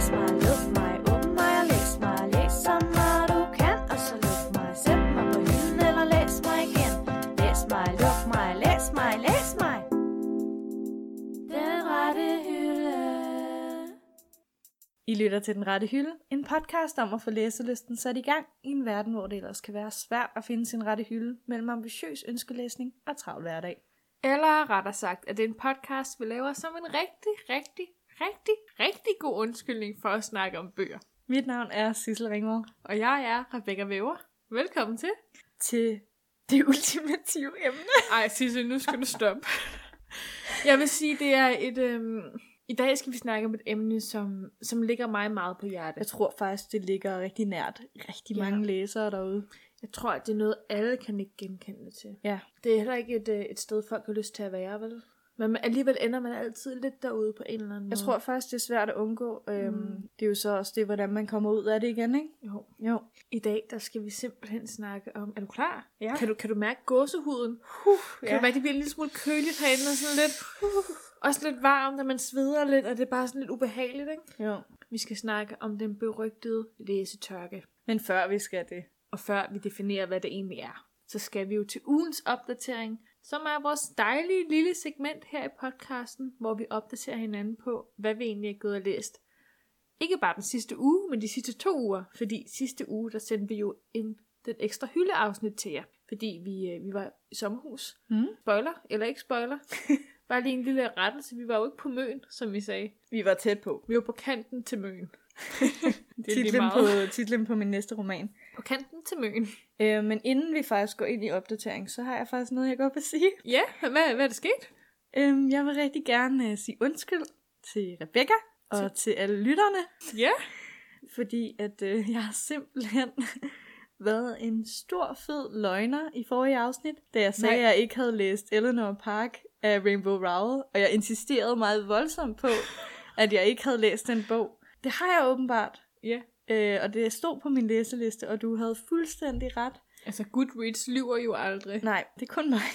læs mig, luk mig, åbn mig og læs mig. Læs så meget du kan, og så luk mig. Sæt mig på hylden eller læs mig igen. Læs mig, luk mig, læs mig, læs mig. Den rette hylde. I lytter til Den Rette Hylde, en podcast om at få læselysten sat i gang i en verden, hvor det ellers kan være svært at finde sin rette hylde mellem ambitiøs ønskelæsning og travl hverdag. Eller rettere sagt, at det er en podcast, vi laver som en rigtig, rigtig, rigtig, rigtig god undskyldning for at snakke om bøger. Mit navn er Sissel Ringvad. Og jeg er Rebecca Væver. Velkommen til. Til det ultimative emne. Ej, Sissel, nu skal du stoppe. Jeg vil sige, det er et... Øhm, I dag skal vi snakke om et emne, som, som ligger mig meget på hjertet. Jeg tror faktisk, det ligger rigtig nært rigtig Ja. mange læsere derude. Jeg tror, at det er noget, alle kan ikke genkende til. Ja. Det er heller ikke et, øh, et sted, folk har lyst til at være, vel? Men alligevel ender man altid lidt derude på en eller anden måde. Jeg tror faktisk, det er svært at undgå. Øhm, Mm. Det er jo så også det, hvordan man kommer ud af det igen, ikke? Jo. Jo. I dag, der skal vi simpelthen snakke om... Er du klar? Ja. Kan du, kan du mærke gåsehuden? Uh, kan ja. du mærke, det bliver en lille smule køligt herinde, og sådan lidt... Uh, også lidt varmt, når man sveder lidt, og det er bare sådan lidt ubehageligt, ikke? Jo. Vi skal snakke om den berygtede læsetørke. Men før vi skal det, Og før vi definerer, hvad det egentlig er, så skal vi jo til ugens opdatering, som er vores dejlige lille segment her i podcasten, hvor vi opdaterer hinanden på, hvad vi egentlig er gået og læst. Ikke bare den sidste uge, men de sidste to uger, fordi sidste uge, der sendte vi jo en, den ekstra hyldeafsnit til jer, fordi vi, øh, vi var i sommerhus. Mm. Spoiler, eller ikke spoiler. bare lige en lille rettelse, vi var jo ikke på møn, som vi sagde. vi var tæt på. Vi var på kanten til møn. det er lige Titlen meget. på, titlen på min næste roman. På kanten til møn. Øh, men inden vi faktisk går ind i opdatering, så har jeg faktisk noget, jeg godt vil sige. Ja, hvad, hvad er der sket? Øhm, jeg vil rigtig gerne uh, sige undskyld til Rebecca og til alle lytterne, Ja. fordi at øh, jeg har simpelthen været en stor fed løgner i forrige afsnit, da jeg sagde, Nej. at jeg ikke havde læst Eleanor Park af Rainbow Rowell, og jeg insisterede meget voldsomt på, at jeg ikke havde læst den bog. Det har jeg åbenbart, Ja. Øh, og det stod på min læseliste, og du havde fuldstændig ret. Altså, Goodreads lyver jo aldrig. Nej, det er kun mig.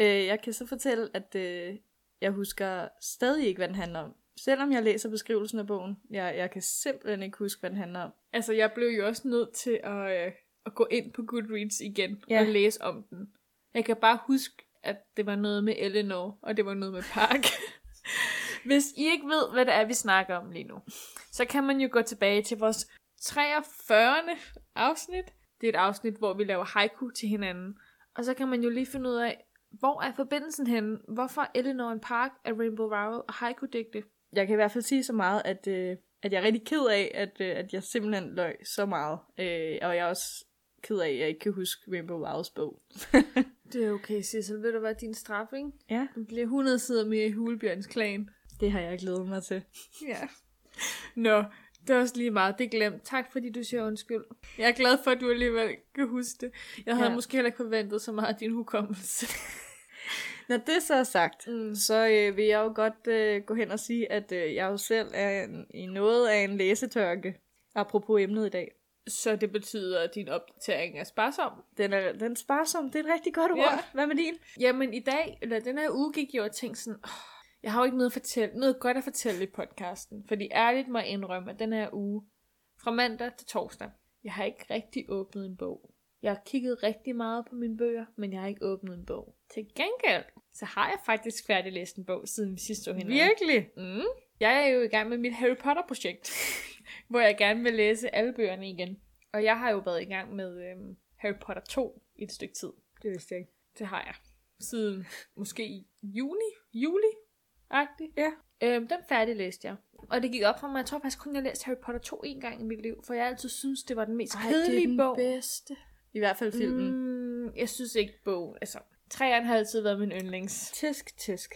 Øh, jeg kan så fortælle, at øh, jeg husker stadig ikke, hvad den handler om. Selvom jeg læser beskrivelsen af bogen. Jeg, jeg kan simpelthen ikke huske, hvad den handler om. Altså, jeg blev jo også nødt til at, øh, at gå ind på Goodreads igen Ja. og læse om den. Jeg kan bare huske, at det var noget med Eleanor, og det var noget med Park. Hvis I ikke ved, hvad det er, vi snakker om lige nu, så kan man jo gå tilbage til vores 43. afsnit. Det er et afsnit, hvor vi laver haiku til hinanden. Og så kan man jo lige finde ud af, hvor er forbindelsen henne? Hvorfor Eleanor Park er Rainbow Rowell og haiku-digte? Jeg kan i hvert fald sige så meget, at, øh, at jeg er rigtig ked af, at, øh, at jeg simpelthen løg så meget. Øh, og jeg er også ked af, at jeg ikke kan huske Rainbow Rowells bog. Det er okay, Sissel. Ved du hvad din straf, ikke? Ja, Den bliver 100 sider mere i Hulebjørns klan. det har jeg glædet mig til. Ja. Nå, det er også lige meget. Det er glemt. Tak fordi du siger undskyld. Jeg er glad for, at du alligevel kan huske det. Jeg havde Ja. måske heller ikke forventet så meget af din hukommelse. Når det så er sagt, Mm. så øh, vil jeg jo godt øh, gå hen og sige, at øh, jeg jo selv er en, i noget af en læsetørke. Apropos emnet i dag. Så det betyder, at din opdatering er sparsom. Den er, den er sparsom. Det er et rigtig godt ord. Ja. Hvad med din? Jamen i dag, eller den her uge, gik jeg og tænkte sådan, oh, jeg har jo ikke noget, at fortælle, noget godt at fortælle i podcasten. Fordi ærligt må jeg indrømme, at den her uge, fra mandag til torsdag, jeg har ikke rigtig åbnet en bog. Jeg har kigget rigtig meget på mine bøger, men jeg har ikke åbnet en bog. Til gengæld, så har jeg faktisk færdiglæst en bog, siden vi sidst så hinanden. Virkelig? Mm. Jeg er jo i gang med mit Harry Potter-projekt, hvor jeg gerne vil læse alle bøgerne igen. Og jeg har jo været i gang med øhm, Harry Potter 2 i et stykke tid. Det vidste jeg ikke. Det har jeg. Siden måske juni, juli agtigt Ja. Øhm, den færdiglæste jeg. Og det gik op for mig, jeg tror faktisk kun, jeg læste Harry Potter 2 en gang i mit liv, for jeg altid synes det var den mest kedelige bog. bedste. I hvert fald filmen. Mm. Mm, jeg synes ikke bogen, altså, træerne har altid været min yndlings. Tisk, tisk.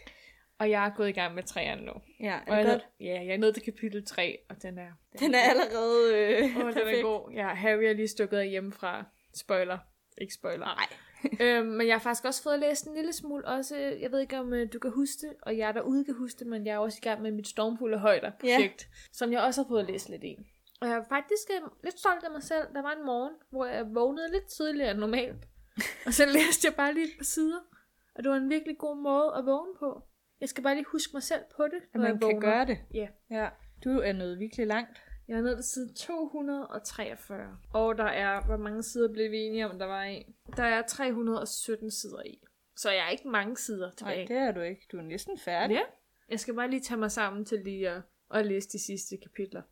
Og jeg er gået i gang med træerne nu. Ja, er Og det jeg, er godt? ja, jeg er nået til kapitel 3, og den er... Den er allerede øh, Åh, den er perfekt. god. Ja, Harry er lige stukket af hjemmefra. Spoiler. Ikke spoiler. Nej. øhm, men jeg har faktisk også fået læst en lille smule også. Jeg ved ikke, om øh, du kan huske det, og jeg derude kan huske det, men jeg er også i gang med mit stormfulde højder projekt, som jeg også har fået læst lidt i. Og jeg er faktisk øh, lidt stolt af mig selv. Der var en morgen, hvor jeg vågnede lidt tidligere end normalt. og så læste jeg bare lige et par sider. Og det var en virkelig god måde at vågne på. Jeg skal bare lige huske mig selv på det, At man jeg kan vågner. gøre det. Ja. Ja. Du er nået virkelig langt. Jeg er nede til side 243. Og der er, hvor mange sider blev vi enige om, der var i? Der er 317 sider i. Så jeg er ikke mange sider tilbage. Nej, det er du ikke. Du er næsten færdig. Ja. Jeg skal bare lige tage mig sammen til lige at, at læse de sidste kapitler.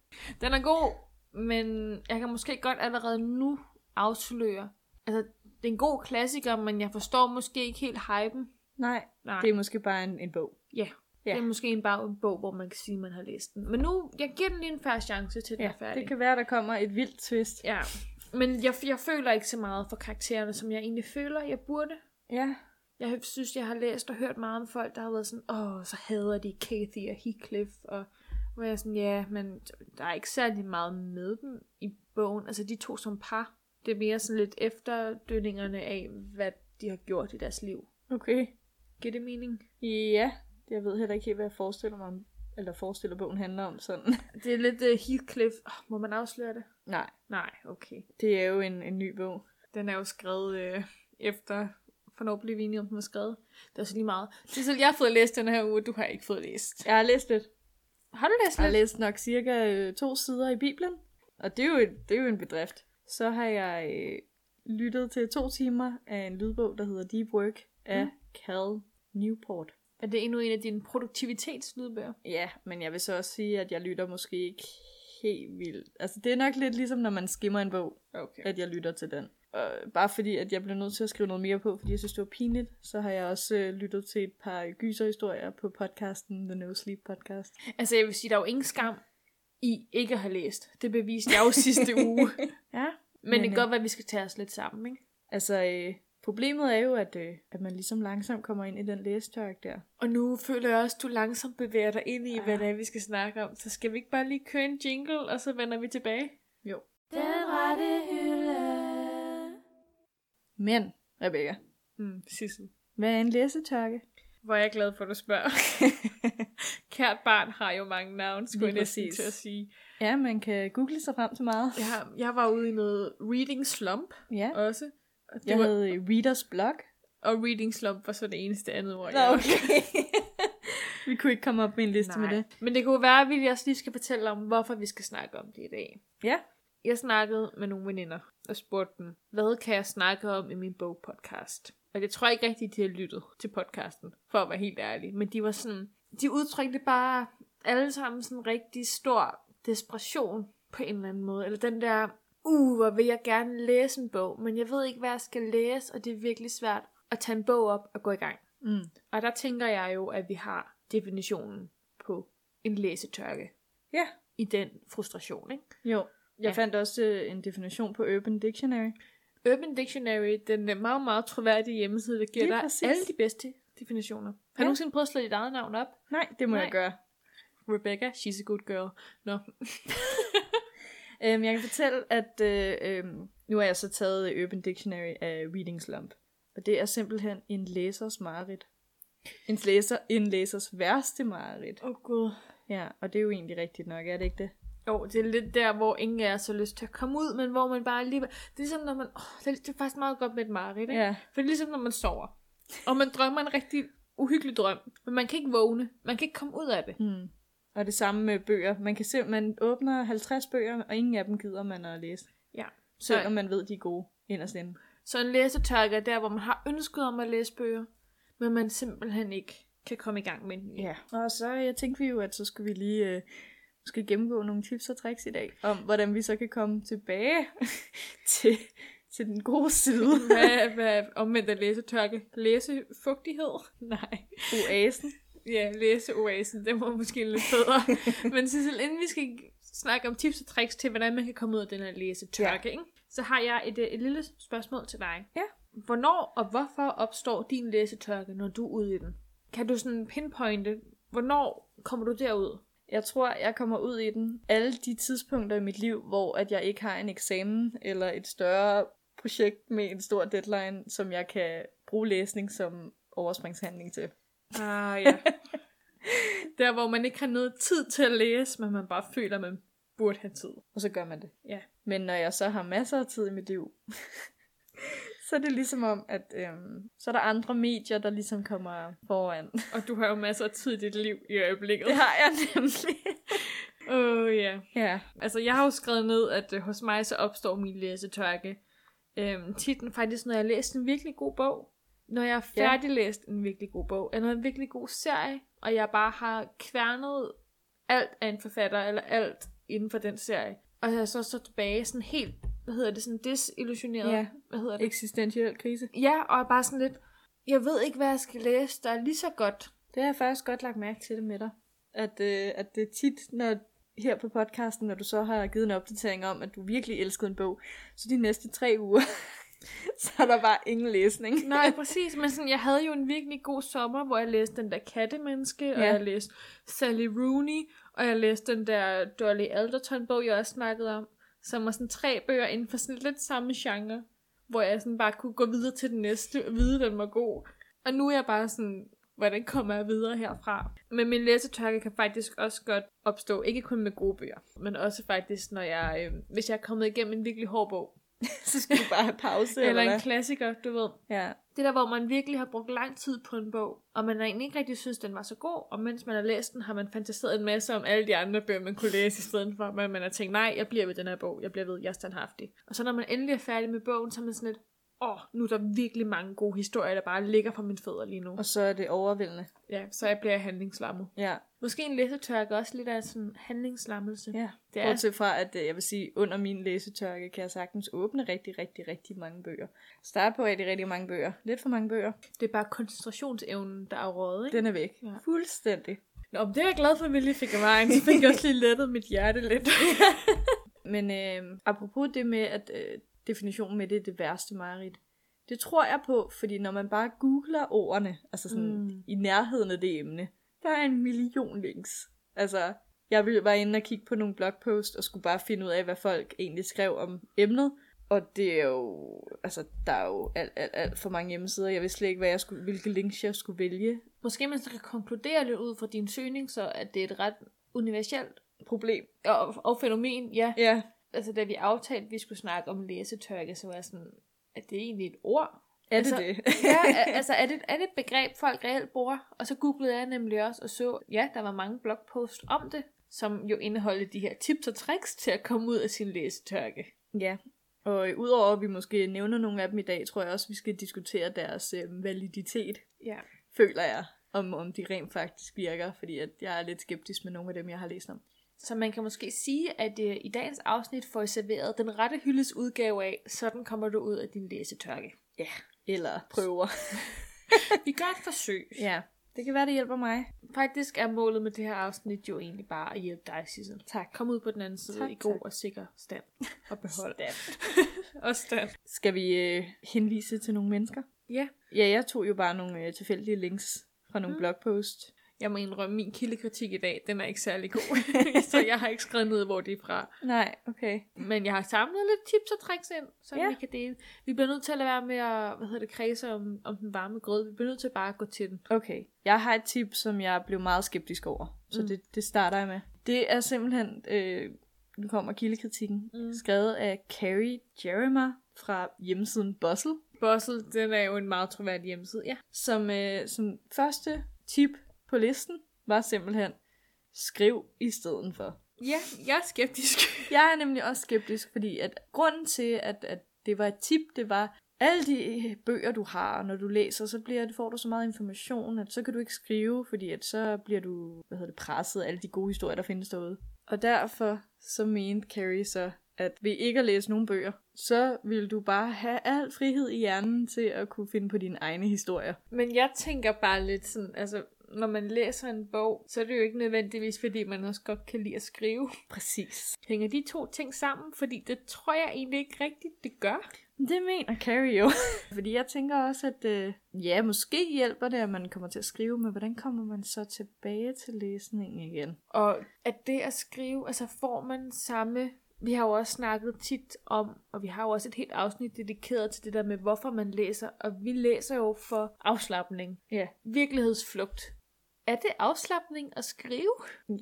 Den er god, men jeg kan måske godt allerede nu afsløre. Altså, det er en god klassiker, men jeg forstår måske ikke helt hypen. Nej, Nej, det er måske bare en, en bog. ja. Ja. Det er måske en, bare en bog, hvor man kan sige, at man har læst den. Men nu, jeg giver den lige en færre chance til, den Ja, er færdig. det kan være, der kommer et vildt twist. Ja, men jeg, jeg føler ikke så meget for karaktererne, som jeg egentlig føler, jeg burde. Ja. Jeg synes, jeg har læst og hørt meget om folk, der har været sådan, åh, så hader de Kathy og Heathcliff, og hvor jeg er sådan, ja, men der er ikke særlig meget med dem i bogen. Altså, de to som par, det er mere sådan lidt efterdønningerne af, hvad de har gjort i deres liv. Okay. Giver det mening? Ja, jeg ved heller ikke helt, hvad jeg forestiller mig om, eller forestiller bogen handler om sådan. Det er lidt uh, Heathcliff. Oh, må man afsløre det? Nej, Nej, okay. det er jo en, en ny bog. Den er jo skrevet øh, efter, hvornår blev vi enige om, den var skrevet? Det er så lige meget. Sissel, jeg har fået læst den her uge, du har ikke fået læst. Jeg har læst lidt. Har du læst Jeg har lidt? læst nok cirka øh, to sider i Bibelen. Og det er jo, et, det er jo en bedrift. Så har jeg øh, lyttet til to timer af en lydbog, der hedder Deep Work af Mm. Cal Newport. Er det endnu en af dine produktivitetslydbøger? Ja, men jeg vil så også sige, at jeg lytter måske ikke helt vildt. Altså, det er nok lidt ligesom, når man skimmer en bog, Okay. at jeg lytter til den. Og bare fordi, at jeg blev nødt til at skrive noget mere på, fordi jeg synes, det var pinligt, så har jeg også øh, lyttet til et par gyserhistorier på podcasten, The No Sleep Podcast. Altså, jeg vil sige, der er jo ingen skam i ikke at have læst. Det beviste jeg jo sidste uge. Ja. Men, det Men, kan godt være, at vi skal tage os lidt sammen, ikke? Altså, øh, problemet er jo, at, øh, at man ligesom langsomt kommer ind i den læstørk der. Og nu føler jeg også, at du langsomt bevæger dig ind i, Ja. hvad det er, vi skal snakke om. Så skal vi ikke bare lige køre en jingle, og så vender vi tilbage? Jo. Den rette hylde. Men, Rebecca, Mm, Sissel. hvad er en læsetørke? Hvor er jeg glad for, at du spørger. Kært barn har jo mange navne, skulle Lige jeg næsten til at sige. Ja, man kan google sig frem til meget. Jeg, jeg var ude i noget reading slump Ja, også. Det jeg var, havde øh, Readers Blog. og reading slump var så det eneste andet ord, Nå, jeg okay. vi kunne ikke komme op med en liste med det. Men det kunne være, at vi også lige skal fortælle om, hvorfor vi skal snakke om det i dag. Ja. Jeg snakkede med nogle veninder og spurgte dem, hvad kan jeg snakke om i min bogpodcast? Og jeg tror ikke rigtigt, de har lyttet til podcasten, for at være helt ærlig. Men de var sådan, de udtrykte bare alle sammen sådan en rigtig stor desperation på en eller anden måde. Eller den der, uh, hvor vil jeg gerne læse en bog, men jeg ved ikke, hvad jeg skal læse, og det er virkelig svært at tage en bog op og gå i gang. Mm. Og der tænker jeg jo, at vi har definitionen på en læsetørke Ja. i den frustration, ikke? Jo. Jeg Ja. fandt også øh, en definition på Urban Dictionary. Urban Dictionary, den er meget, meget troværdige hjemmeside, der giver dig præcis. alle de bedste definitioner. Har du Ja. nogensinde prøvet at slå dit eget navn op? Nej, det må Nej. jeg gøre. Rebecca, she's a good girl. Nå. Øhm, jeg kan fortælle, at øh, øhm, nu har jeg så taget Urban Dictionary af Reading Slump. Og det er simpelthen en læsers mareridt. En, læser, en læsers værste mareridt. Åh oh, gud. Ja, og det er jo egentlig rigtigt nok, er det ikke det? Jo, det er lidt der, hvor ingen af os har lyst til at komme ud, men hvor man bare alligevel... Det er ligesom, når man... Oh, det, er, er faktisk meget godt med et mareridt, ikke? Ja. For det er ligesom, når man sover. Og man drømmer en rigtig uhyggelig drøm, men man kan ikke vågne. Man kan ikke komme ud af det. Hmm. Og det samme med bøger. Man kan se, man åbner 50 bøger, og ingen af dem gider man at læse. Ja. Selvom man ved, de er gode inderst inde. Så en læsetørke er der, hvor man har ønsket om at læse bøger, men man simpelthen ikke kan komme i gang med den. Ja. Og så jeg tænkte vi jo, at så skulle vi lige øh, måske gennemgå nogle tips og tricks i dag, om hvordan vi så kan komme tilbage til, til den gode side. Hvad, hvad omvendt af læsetørke? Læsefugtighed? Nej. Oasen. Ja, læseoasen, det var måske lidt bedre. Men Sissel, inden vi skal snakke om tips og tricks til, hvordan man kan komme ud af den her læsetørke, ikke? så har jeg et, øh, et lille spørgsmål til dig. Ja. Hvornår og hvorfor opstår din læsetørke, når du er ude i den? Kan du sådan pinpointe, hvornår kommer du derud? Jeg tror, jeg kommer ud i den alle de tidspunkter i mit liv, hvor at jeg ikke har en eksamen eller et større projekt med en stor deadline, som jeg kan bruge læsning som overspringshandling til. Ah, ja. Der, hvor man ikke har noget tid til at læse, men man bare føler, man burde have tid. Og så gør man det. Ja. Men når jeg så har masser af tid i mit liv, så er det ligesom om, at øhm, så er der andre medier, der ligesom kommer foran. Og du har jo masser af tid i dit liv i øjeblikket. Det har jeg nemlig. Åh, oh, ja. Ja. Altså, jeg har jo skrevet ned, at øh, hos mig så opstår min læsetørke. Øhm, titlen faktisk, når jeg har læst en virkelig god bog. Når jeg har Ja. færdiglæst en virkelig god bog. Eller en virkelig god serie. Og jeg bare har kværnet alt af en forfatter, eller alt inden for den serie. Og jeg så står tilbage sådan helt, hvad hedder det, sådan desillusioneret. Ja. Hvad hedder det? Eksistentiel krise. Ja, og bare sådan lidt, jeg ved ikke, hvad jeg skal læse, der er lige så godt. Det har jeg faktisk godt lagt mærke til det med dig. At, øh, at det er tit, når her på podcasten, når du så har givet en opdatering om, at du virkelig elskede en bog, så de næste tre uger, så er der bare ingen læsning. Nej, præcis. Men sådan, jeg havde jo en virkelig god sommer, hvor jeg læste den der kattemenneske, ja. og jeg læste Sally Rooney, og jeg læste den der Dolly Alderton-bog, jeg også snakkede om, som var sådan tre bøger inden for sådan lidt samme genre, hvor jeg sådan bare kunne gå videre til den næste, og vide, den var god. Og nu er jeg bare sådan, hvordan kommer jeg videre herfra? Men min læsetørke kan faktisk også godt opstå, ikke kun med gode bøger, men også faktisk, når jeg, øh, hvis jeg er kommet igennem en virkelig hård bog, så skal du bare have pause, eller eller, en klassiker, du ved. Ja. Det der, hvor man virkelig har brugt lang tid på en bog, og man egentlig ikke rigtig synes, den var så god, og mens man har læst den, har man fantaseret en masse om alle de andre bøger, man kunne læse, i stedet for, men man har tænkt, nej, jeg bliver ved den her bog, jeg bliver ved, jeg er standhaftig. Og så når man endelig er færdig med bogen, så er man sådan lidt, åh, nu er der virkelig mange gode historier, der bare ligger for mine fødder lige nu. Og så er det overvældende. Ja, så jeg bliver handlingslammet. Ja. Måske en læsetørke også lidt af sådan handlingslammelse. ja. Det er, Bortset fra, at øh, jeg vil sige, under min læsetørke kan jeg sagtens åbne rigtig, rigtig, rigtig mange bøger. Start på rigtig, rigtig mange bøger. Lidt for mange bøger. det er bare koncentrationsevnen, der er rådet, ikke? Den er væk. Ja. Fuldstændig. Nå, men det er jeg glad for, at vi lige fik af vejen. Så fik jeg også lige lettet mit hjerte lidt. Men øh, apropos det med, at øh, definitionen med det er det værste mareridt. Det tror jeg på, fordi når man bare googler ordene, altså sådan Mm. i nærheden af det emne, der er en million links. Altså, jeg ville bare inde og kigge på nogle blogpost, og skulle bare finde ud af, hvad folk egentlig skrev om emnet. Og det er jo, altså, der er jo alt, alt, alt for mange hjemmesider. Jeg vidste slet ikke, hvad jeg skulle, hvilke links jeg skulle vælge. Måske man så kan konkludere lidt ud fra din søgning, så at det er et ret universelt Problem. og, og fænomen. Ja, Ja, altså da vi aftalte, at vi skulle snakke om læsetørke, så var jeg sådan, at det er egentlig et ord. er Altså, det det? Ja, altså er det, er det et begreb, folk reelt bruger? Og så googlede jeg nemlig også og så, ja, der var mange blogpost om det, som jo indeholdt de her tips og tricks til at komme ud af sin læsetørke. Ja, og udover at vi måske nævner nogle af dem i dag, tror jeg også, vi skal diskutere deres øh, validitet, Ja. føler jeg, om, om de rent faktisk virker, fordi at jeg er lidt skeptisk med nogle af dem, jeg har læst om. Så man kan måske sige, at uh, i dagens afsnit får I serveret den rette hyldes udgave af, sådan kommer du ud af din læsetørke. Ja, eller prøver. Vi gør et forsøg. ja, det kan være, det hjælper mig. Faktisk er målet med det her afsnit jo egentlig bare at hjælpe dig, Sissel. Tak. Kom ud på den anden side Tak, i god tak. og sikker stand. Og behold. og stand. Skal vi øh, henvise til nogle mennesker? Ja, Ja, jeg tog jo bare nogle øh, tilfældige links fra nogle Mm. mm. Jeg må indrømme, min kildekritik i dag, den er ikke særlig god. så jeg har ikke skrevet ned, hvor det er fra. Nej, okay. Men jeg har samlet lidt tips og tricks ind, som Ja. vi kan dele. Vi bliver nødt til at lade være med at, hvad hedder det, kredse om, om den varme grød. Vi bliver nødt til bare at gå til den. Okay. Jeg har et tip, som jeg blev meget skeptisk over. Så Mm. det, det starter jeg med. Det er simpelthen, øh, nu kommer kildekritikken, Mm. skrevet af Carrie Jeremiah fra hjemmesiden Bustle, Bossel, den er jo en meget troværdig hjemmeside, ja. som, øh, som første tip på listen var simpelthen, skriv i stedet for. Ja, jeg er skeptisk. Jeg er nemlig også skeptisk, fordi at grunden til, at, at det var et tip, det var, alle de bøger, du har, når du læser, så bliver, får du så meget information, at så kan du ikke skrive, fordi at så bliver du hvad hedder det, presset af alle de gode historier, der findes derude. Og derfor så mente Carrie så, at ved ikke at læse nogen bøger, så vil du bare have al frihed i hjernen til at kunne finde på dine egne historier. Men jeg tænker bare lidt sådan, altså, når man læser en bog, så er det jo ikke nødvendigvis, fordi man også godt kan lide at skrive. Præcis. Hænger de to ting sammen? Fordi det tror jeg egentlig ikke rigtigt, det gør. Det mener Carrie jo. Fordi jeg tænker også, at øh, ja, måske hjælper det, at man kommer til at skrive, men hvordan kommer man så tilbage til læsningen igen? Og at det at skrive, altså får man samme... Vi har jo også snakket tit om, og vi har jo også et helt afsnit dedikeret til det der med, hvorfor man læser. Og vi læser jo for afslappning. Ja, Virkelighedsflugt. Er det afslappning at skrive?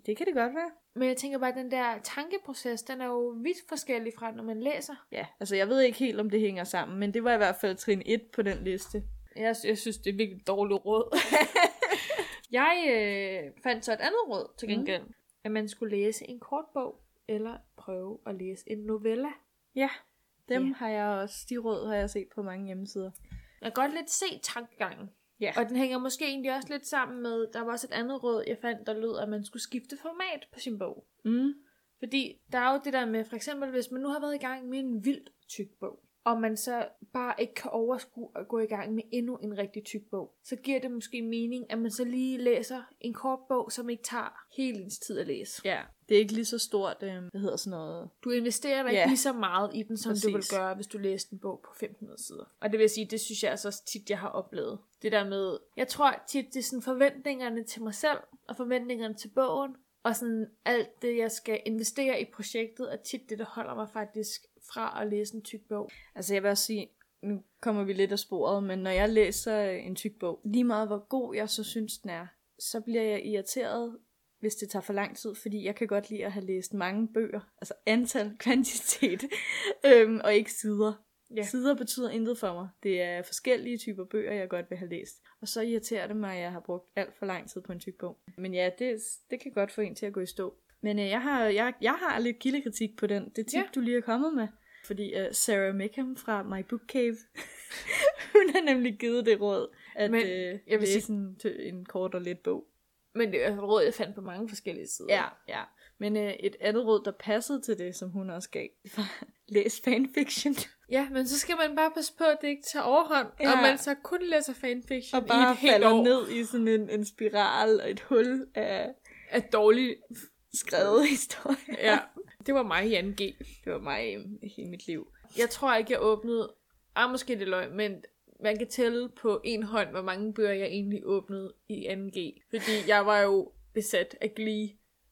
det kan det godt være. Men jeg tænker bare, at den der tankeproces, den er jo vidt forskellig fra, når man læser. Ja, altså jeg ved ikke helt, om det hænger sammen, men det var i hvert fald trin 1 på den liste. Jeg, jeg synes, det er virkelig dårligt råd. jeg øh, fandt så et andet råd til gengæld. Mm. at man skulle læse en kort bog, eller prøve at læse en novella. Ja, dem Ja. har jeg også. De råd har jeg set på mange hjemmesider. Jeg kan godt lidt se tankegangen. Ja. Og den hænger måske egentlig også lidt sammen med, der var også et andet råd, jeg fandt, der lød, at man skulle skifte format på sin bog. Mm. Fordi der er jo det der med, for eksempel hvis man nu har været i gang med en vildt tyk bog, og man så bare ikke kan overskue at gå i gang med endnu en rigtig tyk bog, så giver det måske mening, at man så lige læser en kort bog, som ikke tager hele ens tid at læse. Ja, det er ikke lige så stort, øh, hvad hedder sådan noget. Du investerer da Ja. ikke lige så meget i den, som Præcis. du vil gøre, hvis du læste en bog på 1500 sider. Og det vil sige, det synes jeg altså også tit, jeg har oplevet. Det der med, jeg tror tit, det er sådan forventningerne til mig selv, og forventningerne til bogen, og sådan alt det, jeg skal investere i projektet, er tit det, der holder mig faktisk fra at læse en tyk bog. Altså jeg vil også sige, nu kommer vi lidt af sporet, men når jeg læser en tyk bog, lige meget hvor god jeg så synes den er, så bliver jeg irriteret, hvis det tager for lang tid, fordi jeg kan godt lide at have læst mange bøger, altså antal, kvantitet, øhm, og ikke sider. Ja. Sider betyder intet for mig. Det er forskellige typer bøger, jeg godt vil have læst. Og så irriterer det mig, at jeg har brugt alt for lang tid på en tyk bog. Men ja, det, det kan godt få en til at gå i stå. Men øh, jeg, har, jeg, jeg har lidt kildekritik på den. Det tip, Ja. du lige er kommet med. Fordi uh, Sarah Mickham fra My Book Cave, hun har nemlig givet det råd, at Men øh, jeg vil sige- en, tø- en kort og let bog. Men det er et råd, jeg fandt på mange forskellige sider. Ja, ja. Men øh, et andet råd, der passede til det, som hun også gav, var læs fanfiction. ja, men så skal man bare passe på, at det ikke tager overhånd, ja. Og man så kun læser fanfiction Og bare i et helt falder år ned i sådan en, en spiral og et hul af af dårlig... skrevet historie. Ja, det var mig i 2G. Det var mig i hele mit liv. Jeg tror ikke, jeg åbnede... Ah, måske det løgn, men man kan tælle på en hånd, hvor mange bøger jeg egentlig åbnede i 2G. Fordi jeg var jo besat af Glee.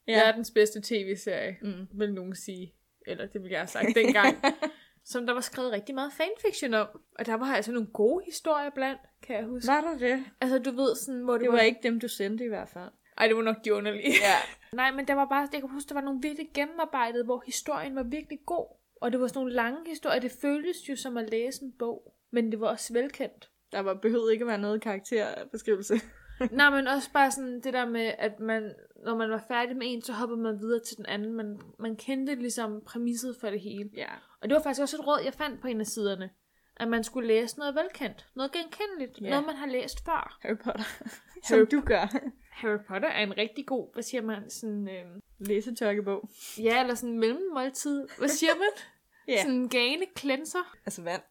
Ja. Verdens bedste tv-serie, Mm. vil nogen sige. Eller det ville jeg have sagt dengang. som der var skrevet rigtig meget fanfiction om. Og der var altså nogle gode historier blandt, kan jeg huske. Var der det? Altså, du ved sådan, hvor det, Det var ikke dem, du sendte i hvert fald. Ej, det var nok de underlige. Ja. Nej, men der var bare, jeg kan huske, der var nogle virkelig gennemarbejdet, hvor historien var virkelig god. Og det var sådan nogle lange historier. Det føltes jo som at læse en bog. Men det var også velkendt. Der var behøvede ikke at være noget karakterbeskrivelse. Nej, men også bare sådan det der med, at man, når man var færdig med en, så hopper man videre til den anden. Man, man kendte ligesom præmisset for det hele. Ja. Og det var faktisk også et råd, jeg fandt på en af siderne. At man skulle læse noget velkendt. Noget genkendeligt. Ja. Noget, man har læst før. Harry Potter. Harry- Som du gør. Harry Potter er en rigtig god, hvad siger man, sådan, øh, Læsetørkebog. ja, eller sådan mellemmåltid. Hvad siger man? Ja. Sådan en gane cleanser. Altså vand.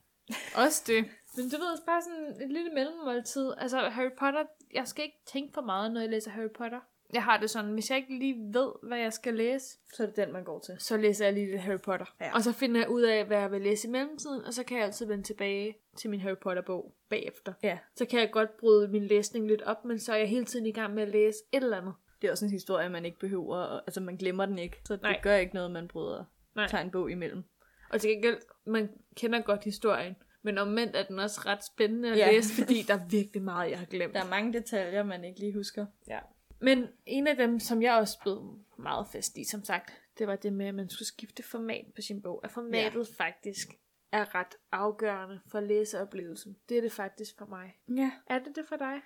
Også det. Men du ved, bare sådan et lille mellemmåltid. Altså Harry Potter, jeg skal ikke tænke for meget, når jeg læser Harry Potter. Jeg har det sådan, hvis jeg ikke lige ved, hvad jeg skal læse, Så er det den, man går til. så læser jeg lige lidt Harry Potter. Ja. Og så finder jeg ud af, hvad jeg vil læse i mellemtiden, og så kan jeg altid vende tilbage til min Harry Potter-bog bagefter. Ja. Så kan jeg godt bryde min læsning lidt op, men så er jeg hele tiden i gang med at læse et eller andet. Det er også en historie, man ikke behøver. og- Altså, man glemmer den ikke. Så det Nej. gør ikke noget, man bryder. Nej. Tager en bog imellem. Og til gengæld, man kender godt historien, men omvendt er den også ret spændende at Ja. læse, fordi der er virkelig meget, jeg har glemt. Der er mange detaljer, man ikke lige husker. Ja. Men en af dem, som jeg også blev meget fast i, som sagt, det var det med, at man skulle skifte format på sin bog. At formatet ja. faktisk er ret afgørende for læseoplevelsen. Det er det faktisk for mig. Ja. Er det det for dig?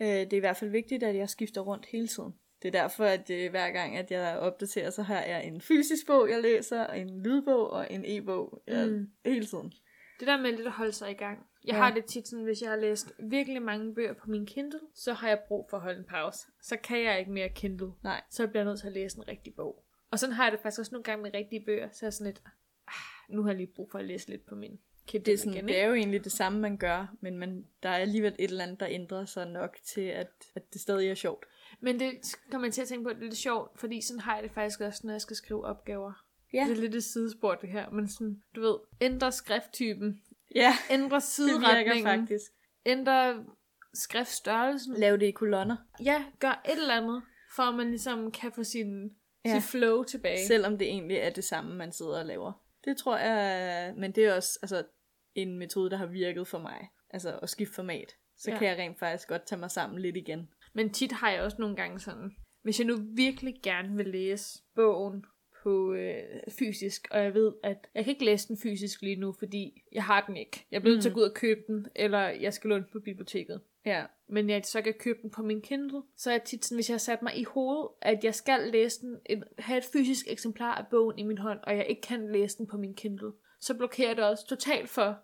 Øh, det er i hvert fald vigtigt, at jeg skifter rundt hele tiden. Det er derfor, at øh, hver gang, at jeg opdaterer, så har jeg en fysisk bog, jeg læser, en lydbog og en e-bog. Ja, Mm. Hele tiden. Det der med lidt at holde sig i gang. Jeg Ja. har det tit sådan, hvis jeg har læst virkelig mange bøger på min Kindle, så har jeg brug for at holde en pause. Så kan jeg ikke mere Kindle. Nej. Så bliver jeg nødt til at læse en rigtig bog. Og sådan har jeg det faktisk også nogle gange med rigtige bøger. Så er jeg sådan lidt, ah, nu har jeg lige brug for at læse lidt på min Kindle Det er, sådan, igen. det er jo egentlig det samme, man gør, men man, der er alligevel et eller andet, der ændrer sig nok til, at, at det stadig er sjovt. Men det kommer jeg til at tænke på, at det er lidt sjovt, fordi sådan har jeg det faktisk også, når jeg skal skrive opgaver. Ja. Det er lidt et sidespor, det her, men sådan, du ved, ændre skrifttypen, Ja, ændre det sideretningen, faktisk. ændre skriftstørrelsen. Lav det i kolonner. Ja, gør et eller andet, for at man ligesom kan få sin, ja. Sit flow tilbage. Selvom det egentlig er det samme, man sidder og laver. Det tror jeg, men det er også altså, en metode, der har virket for mig. Altså at skifte format. Så ja. kan jeg rent faktisk godt tage mig sammen lidt igen. Men tit har jeg også nogle gange sådan, hvis jeg nu virkelig gerne vil læse bogen på øh, fysisk, og jeg ved, at jeg kan ikke læse den fysisk lige nu, fordi jeg har den ikke. Jeg bliver nødt til at Mhm. gå ud og købe den, eller jeg skal låne den på biblioteket. Ja, men jeg så kan købe den på min Kindle. Så er jeg tit sådan, hvis jeg har sat mig i hovedet, at jeg skal læse den, et, have et fysisk eksemplar af bogen i min hånd, og jeg ikke kan læse den på min Kindle, så blokerer det også totalt for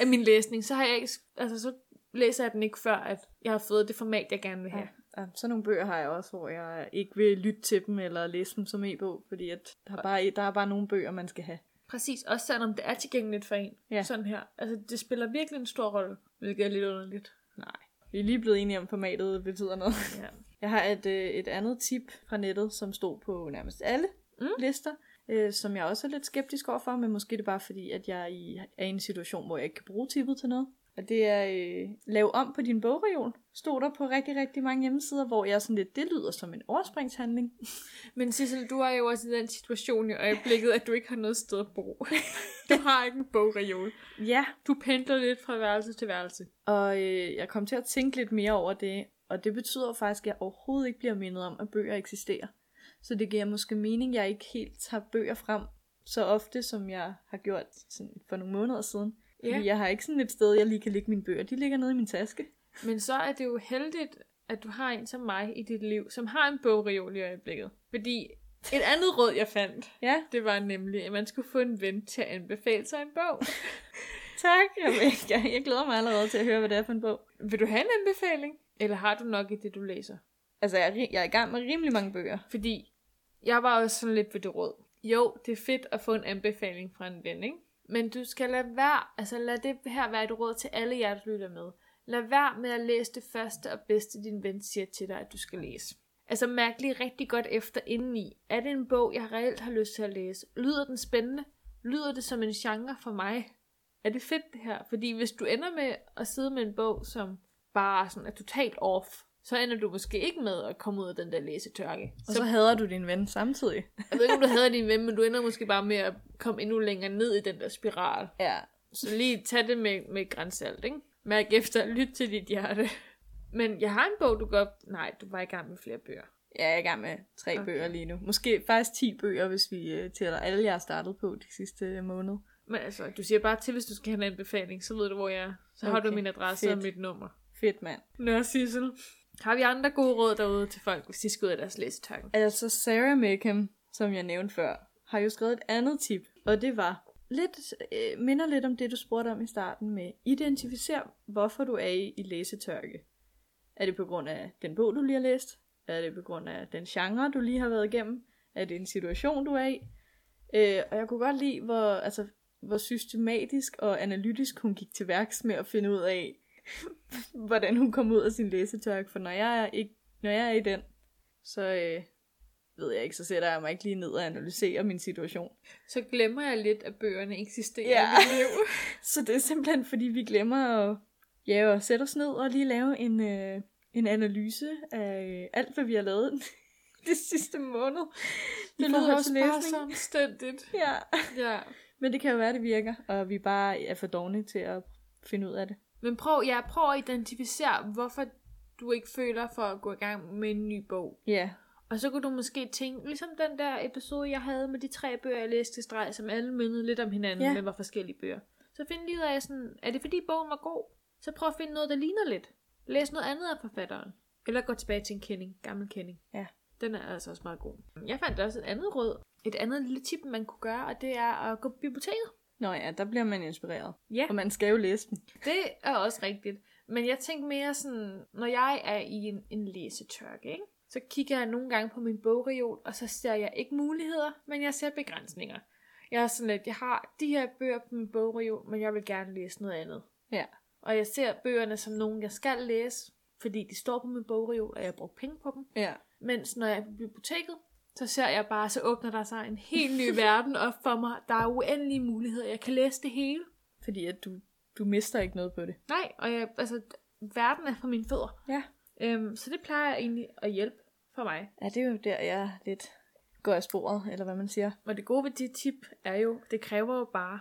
af min læsning. Så har jeg ikke, altså så læser jeg den ikke før, at jeg har fået det format, jeg gerne vil have. Ja, sådan nogle bøger har jeg også, hvor jeg ikke vil lytte til dem eller læse dem som e-bog, fordi at der, er bare, der er bare nogle bøger, man skal have. Præcis, også selvom det er tilgængeligt for en. Ja. Sådan her. Altså, det spiller virkelig en stor rolle, hvilket er lidt underligt. Nej. Vi er lige blevet enige om, formatet betyder noget. Ja. Jeg har et, øh, et andet tip fra nettet, som stod på nærmest alle Mm. lister, øh, som jeg også er lidt skeptisk overfor, men måske er det bare fordi, at jeg er i, er i en situation, hvor jeg ikke kan bruge tippet til noget. Og det er, øh, lave om på din bogreol. Stod der på rigtig, rigtig mange hjemmesider, hvor jeg sådan lidt, det lyder som en overspringshandling. Men Sissel, du er jo også i den situation i øjeblikket, at du ikke har noget sted at bo. du har ikke en bogreol. Ja, Du pendler lidt fra værelse til værelse. Og øh, jeg kom til at tænke lidt mere over det, og det betyder faktisk, at jeg overhovedet ikke bliver mindet om, at bøger eksisterer. Så det giver måske mening, at jeg ikke helt tager bøger frem så ofte, som jeg har gjort sådan for nogle måneder siden. Ja. Fordi jeg har ikke sådan et sted, jeg lige kan lægge mine bøger. De ligger nede i min taske. Men så er det jo heldigt, at du har en som mig i dit liv, som har en bogreol i øjeblikket. Fordi et andet råd, jeg fandt, Ja, det var nemlig, at man skulle få en ven til at anbefale sig en bog. tak. Jeg, jeg, jeg glæder mig allerede til at høre, hvad det er for en bog. Vil du have en anbefaling? Eller har du nok i det, du læser? Altså, jeg er, jeg er i gang med rimelig mange bøger. Fordi jeg var også sådan lidt ved det råd. Jo, det er fedt at få en anbefaling fra en ven, ikke? Men du skal lade være, altså lad det her være et råd til alle jer, der lytter med. Lad være med at læse det første og bedste, din ven siger til dig, at du skal læse. Altså mærk lige rigtig godt efter indeni. Er det en bog, jeg reelt har lyst til at læse? Lyder den spændende? Lyder det som en genre for mig? Er det fedt det her? Fordi hvis du ender med at sidde med en bog, som bare sådan er totalt off, så ender du måske ikke med at komme ud af den der læsetørke. Og så hader du din ven samtidig. Jeg ved ikke, om du havde din ven, men du ender måske bare med at komme endnu længere ned i den der spiral. Ja. Så lige tag det med, med grænsalt, ikke? Mærk efter, lyt til dit hjerte. Men jeg har en bog, du godt... Nej, du var i gang med flere bøger. Jeg er i gang med tre Okay. okay. bøger lige nu. Måske faktisk 10 bøger, hvis vi øh, tæller alle, jeg har startet på de sidste øh, måned. Men altså, du siger bare til, hvis du skal have en anbefaling, så ved du, hvor jeg er. Så har du Okay, min adresse og fedt. mit nummer. Fedt, mand. Nå, Sissel. Har vi andre gode råd derude til folk, hvis de skal ud af deres læsetørke? Altså, Sarah Mackham, som jeg nævnte før, har jo skrevet et andet tip, og det var lidt, øh, minder lidt om det, du spurgte om i starten med, identificer, hvorfor du er i, i læsetørke. Er det på grund af den bog, du lige har læst? Er det på grund af den genre, du lige har været igennem? Er det en situation, du er i? Øh, og jeg kunne godt lide, hvor, altså, hvor systematisk og analytisk hun gik til værks med at finde ud af, hvordan hun kom ud af sin læsetørke. For når jeg er, ikke, når jeg er i den, så øh, ved jeg ikke, så sætter jeg mig ikke lige ned og analyserer min situation. Så glemmer jeg lidt, at bøgerne eksisterer Ja. i mit liv. Så det er simpelthen, fordi vi glemmer at, ja, at sætte os ned og lige lave en, øh, en analyse af øh, alt, hvad vi har lavet det sidste måned. Det lyder også til bare læsning. så omstændigt. Ja. Ja. Men det kan jo være, det virker, og vi bare er for dogne til at finde ud af det. Men prøv, ja, prøv at identificere, hvorfor du ikke føler for at gå i gang med en ny bog. Ja, Og så kunne du måske tænke, ligesom den der episode, jeg havde med de tre bøger, jeg læste til streg, som alle mindede lidt om hinanden, ja. men var forskellige bøger. Så find lige ud af, sådan, er det fordi bogen var god? Så prøv at finde noget, der ligner lidt. Læs noget andet af forfatteren. Eller gå tilbage til en kending, gammel kending. Ja. Den er altså også meget god. Jeg fandt også et andet råd. Et andet lille tip, man kunne gøre, og det er at gå på biblioteket. Nå ja, der bliver man inspireret. Ja. Og man skal jo læse dem. Det er også rigtigt. Men jeg tænker mere sådan, når jeg er i en, en læsetørke, ikke? så kigger jeg nogle gange på min bogreol, og så ser jeg ikke muligheder, men jeg ser begrænsninger. Jeg er sådan lidt, jeg har de her bøger på min bogreol, men jeg vil gerne læse noget andet. Ja. Og jeg ser bøgerne som nogen, jeg skal læse, fordi de står på min bogreol, og jeg har brugt penge på dem. Ja. Mens når jeg er på biblioteket, så ser jeg bare, så åbner der sig en helt ny verden op for mig. Der er uendelige muligheder. Jeg kan læse det hele. Fordi at du, du mister ikke noget på det. Nej, og jeg, altså, verden er for mine fødder. Ja. Øhm, så det plejer egentlig at hjælpe for mig. Ja, det er jo der, jeg lidt går af sporet, eller hvad man siger. Og det gode ved de tip er jo, det kræver jo bare,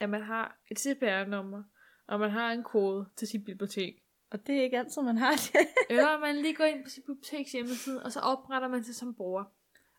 at man har et CPR-nummer, og man har en kode til sit bibliotek. Og det er ikke altid, man har det. Eller man lige går ind på sit biblioteks hjemmeside, og så opretter man sig som bruger.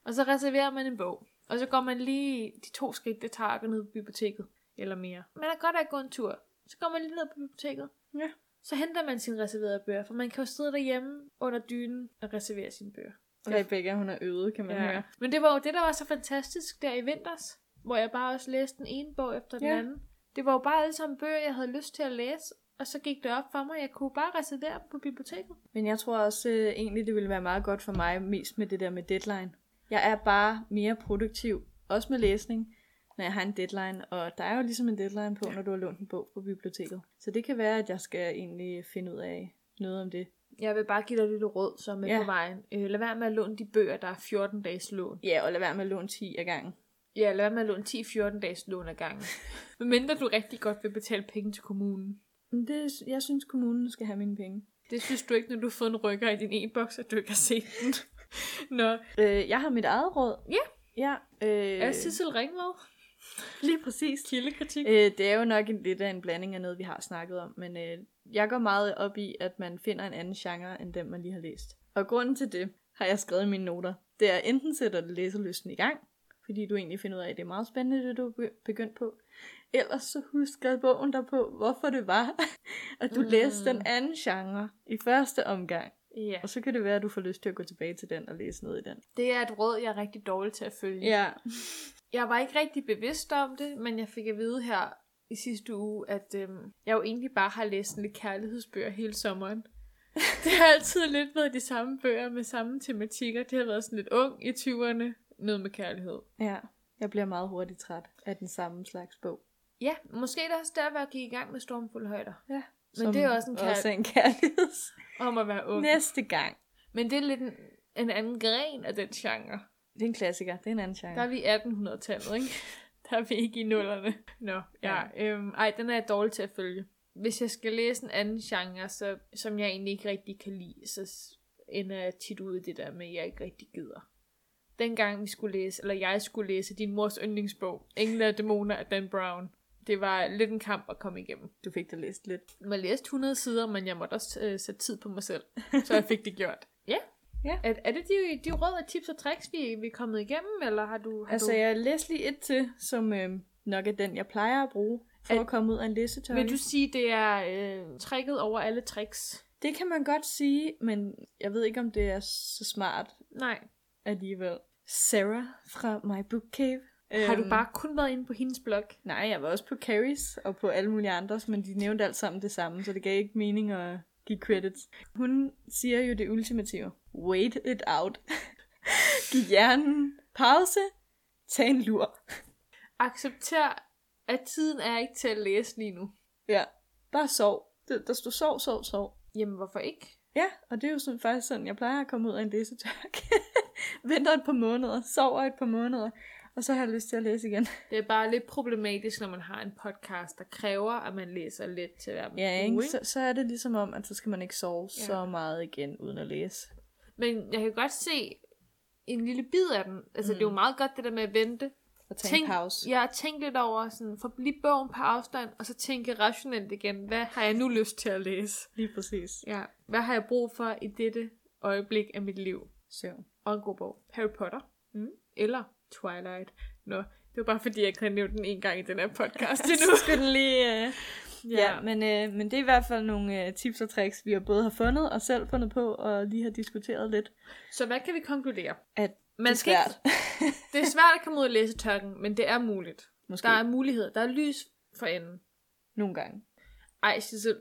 Og så reserverer man en bog. Og så går man lige de to skridt, det tager at gå ned på biblioteket. Eller mere. Man er godt at gå en tur. Så går man lige ned på biblioteket. Ja. så henter man sine reserverede bøger, for man kan jo sidde derhjemme under dynen og reservere sine bøger. Rebecca, hun er øvet, kan man ja. høre. Men det var jo det, der var så fantastisk der i vinters, hvor jeg bare også læste den ene bog efter den Ja. anden. Det var jo bare alle sammen bøger, jeg havde lyst til at læse, og så gik det op for mig, at jeg kunne bare reservere dem på biblioteket. Men jeg tror også øh, egentlig, det ville være meget godt for mig, mest med det der med deadline. Jeg er bare mere produktiv, også med læsning, når jeg har en deadline. Og der er jo ligesom en deadline på, når du har lånt en bog på biblioteket. Så det kan være, at jeg skal egentlig finde ud af noget om det. Jeg vil bare give dig lille råd, som er Ja. på vejen. Øh, lad være med at låne de bøger, der er 14 dages lån. Ja, og lad være med at låne 10 af gangen. Ja, lad være med at låne 10-14 dages lån ad gangen. Medmindre du rigtig godt vil betale penge til kommunen. Det, jeg synes, kommunen skal have mine penge. Det synes du ikke, når du har fået en rykker i din e-boks, at du ikke har set den. Nå, Øh, jeg har mit eget råd. Ja. Ja. Øh, er Sissel Ringvad? lige præcis. Kildekritik? Øh, det er jo nok en, lidt af en blanding af noget, vi har snakket om, men øh, jeg går meget op i, at man finder en anden genre, end den, man lige har læst. Og grunden til det, har jeg skrevet i mine noter, det er enten sætter det læselysten i gang, fordi du egentlig finder ud af, at det er meget spændende, det du er be- begyndt på. Ellers så husker bogen der på, hvorfor det var, at du mm. læste den anden genre i første omgang. Ja. Og så kan det være, at du får lyst til at gå tilbage til den og læse noget i den. Det er et råd, jeg er rigtig dårlig til at følge. Ja, Jeg var ikke rigtig bevidst om det, men jeg fik at vide her i sidste uge, at øhm, jeg jo egentlig bare har læst lidt kærlighedsbøger hele sommeren. Det har altid lidt været de samme bøger med samme tematikker. Det har været sådan lidt ung i 20'erne, noget med kærlighed. ja. Jeg bliver meget hurtigt træt af den samme slags bog. Ja, måske er det også der, hvor jeg gik i gang med Stormfulde Højder. Ja. Men det er også en kær- også en kærligheds. Om at være ung. Næste gang. Men det er lidt en, en anden gren af den genre. Det er en klassiker. Det er en anden genre. Der er vi i 1800-tallet, ikke? Der er vi ikke i nullerne. Nå, ja. Øhm, ej, den er jeg dårlig til at følge. Hvis jeg skal læse en anden genre, så, som jeg egentlig ikke rigtig kan lide, så ender jeg tit ud i det der med, at jeg ikke rigtig gider. Dengang vi skulle læse, eller jeg skulle læse din mors yndlingsbog, Engle og Dæmoner af Dan Brown. Det var lidt en kamp at komme igennem. Du fik det læst lidt. Jeg læste 100 sider, men jeg måtte også øh, sætte tid på mig selv, så jeg fik det gjort. Ja. Ja. Er, er det de, de råd og tips og tricks, vi, vi er kommet igennem, eller har du... Har Altså, du... jeg læste lige et til, som øh, nok er den, jeg plejer at bruge, for Er- at komme ud af en læsetørke. Vil du sige, det er øh, tricket over alle tricks? Det kan man godt sige, men jeg ved ikke, om det er så smart Nej. alligevel. Sarah fra My Book Cave. Har du Øhm, bare kun været inde på hendes blog? Nej, jeg var også på Carries og på alle mulige andres, men de nævnte alt sammen det samme, så det gav ikke mening at give credits. Hun siger jo det ultimative. Wait it out. Giv hjernen pause. Tag en lur. Accepter, at tiden er ikke til at læse lige nu. Ja, bare sov. Der, der står sov, sov, sov. Jamen, hvorfor ikke? Ja, og det er jo sådan, faktisk sådan, jeg plejer at komme ud af en læsetørk. Venter et par måneder, sover et par måneder, og så har jeg lyst til at læse igen. Det er bare lidt problematisk, når man har en podcast, der kræver, at man læser lidt til hver Ja, uge, ikke? Så, så er det ligesom om, at så skal man ikke sove Ja. ja. så meget igen, uden at læse. Men jeg kan godt se en lille bid af den. Altså, mm. det er jo meget godt det der med at vente. Og tage en pause. Jeg har tænkt lidt over, sådan, få lige bogen på afstand, og så tænke rationelt igen, hvad har jeg nu lyst til at læse? Lige præcis. Ja, hvad har jeg brug for i dette øjeblik af mit liv? Søvn. Og en god bog. Harry Potter. Mm. Eller Twilight. Nå, det var bare fordi, jeg ikke havde nævnt den en gang i den her podcast endnu. Så skal den lige... Uh... Ja, ja men, øh, men det er i hvert fald nogle øh, tips og tricks, vi har både har fundet og selv fundet på, og lige har diskuteret lidt. Så hvad kan vi konkludere? At Man det er skal ikke- svært. Det er svært at komme ud af læsetørken, men det er muligt. Måske Der er muligheder. Der er lys for enden. nogle gange. Ej, Sissel.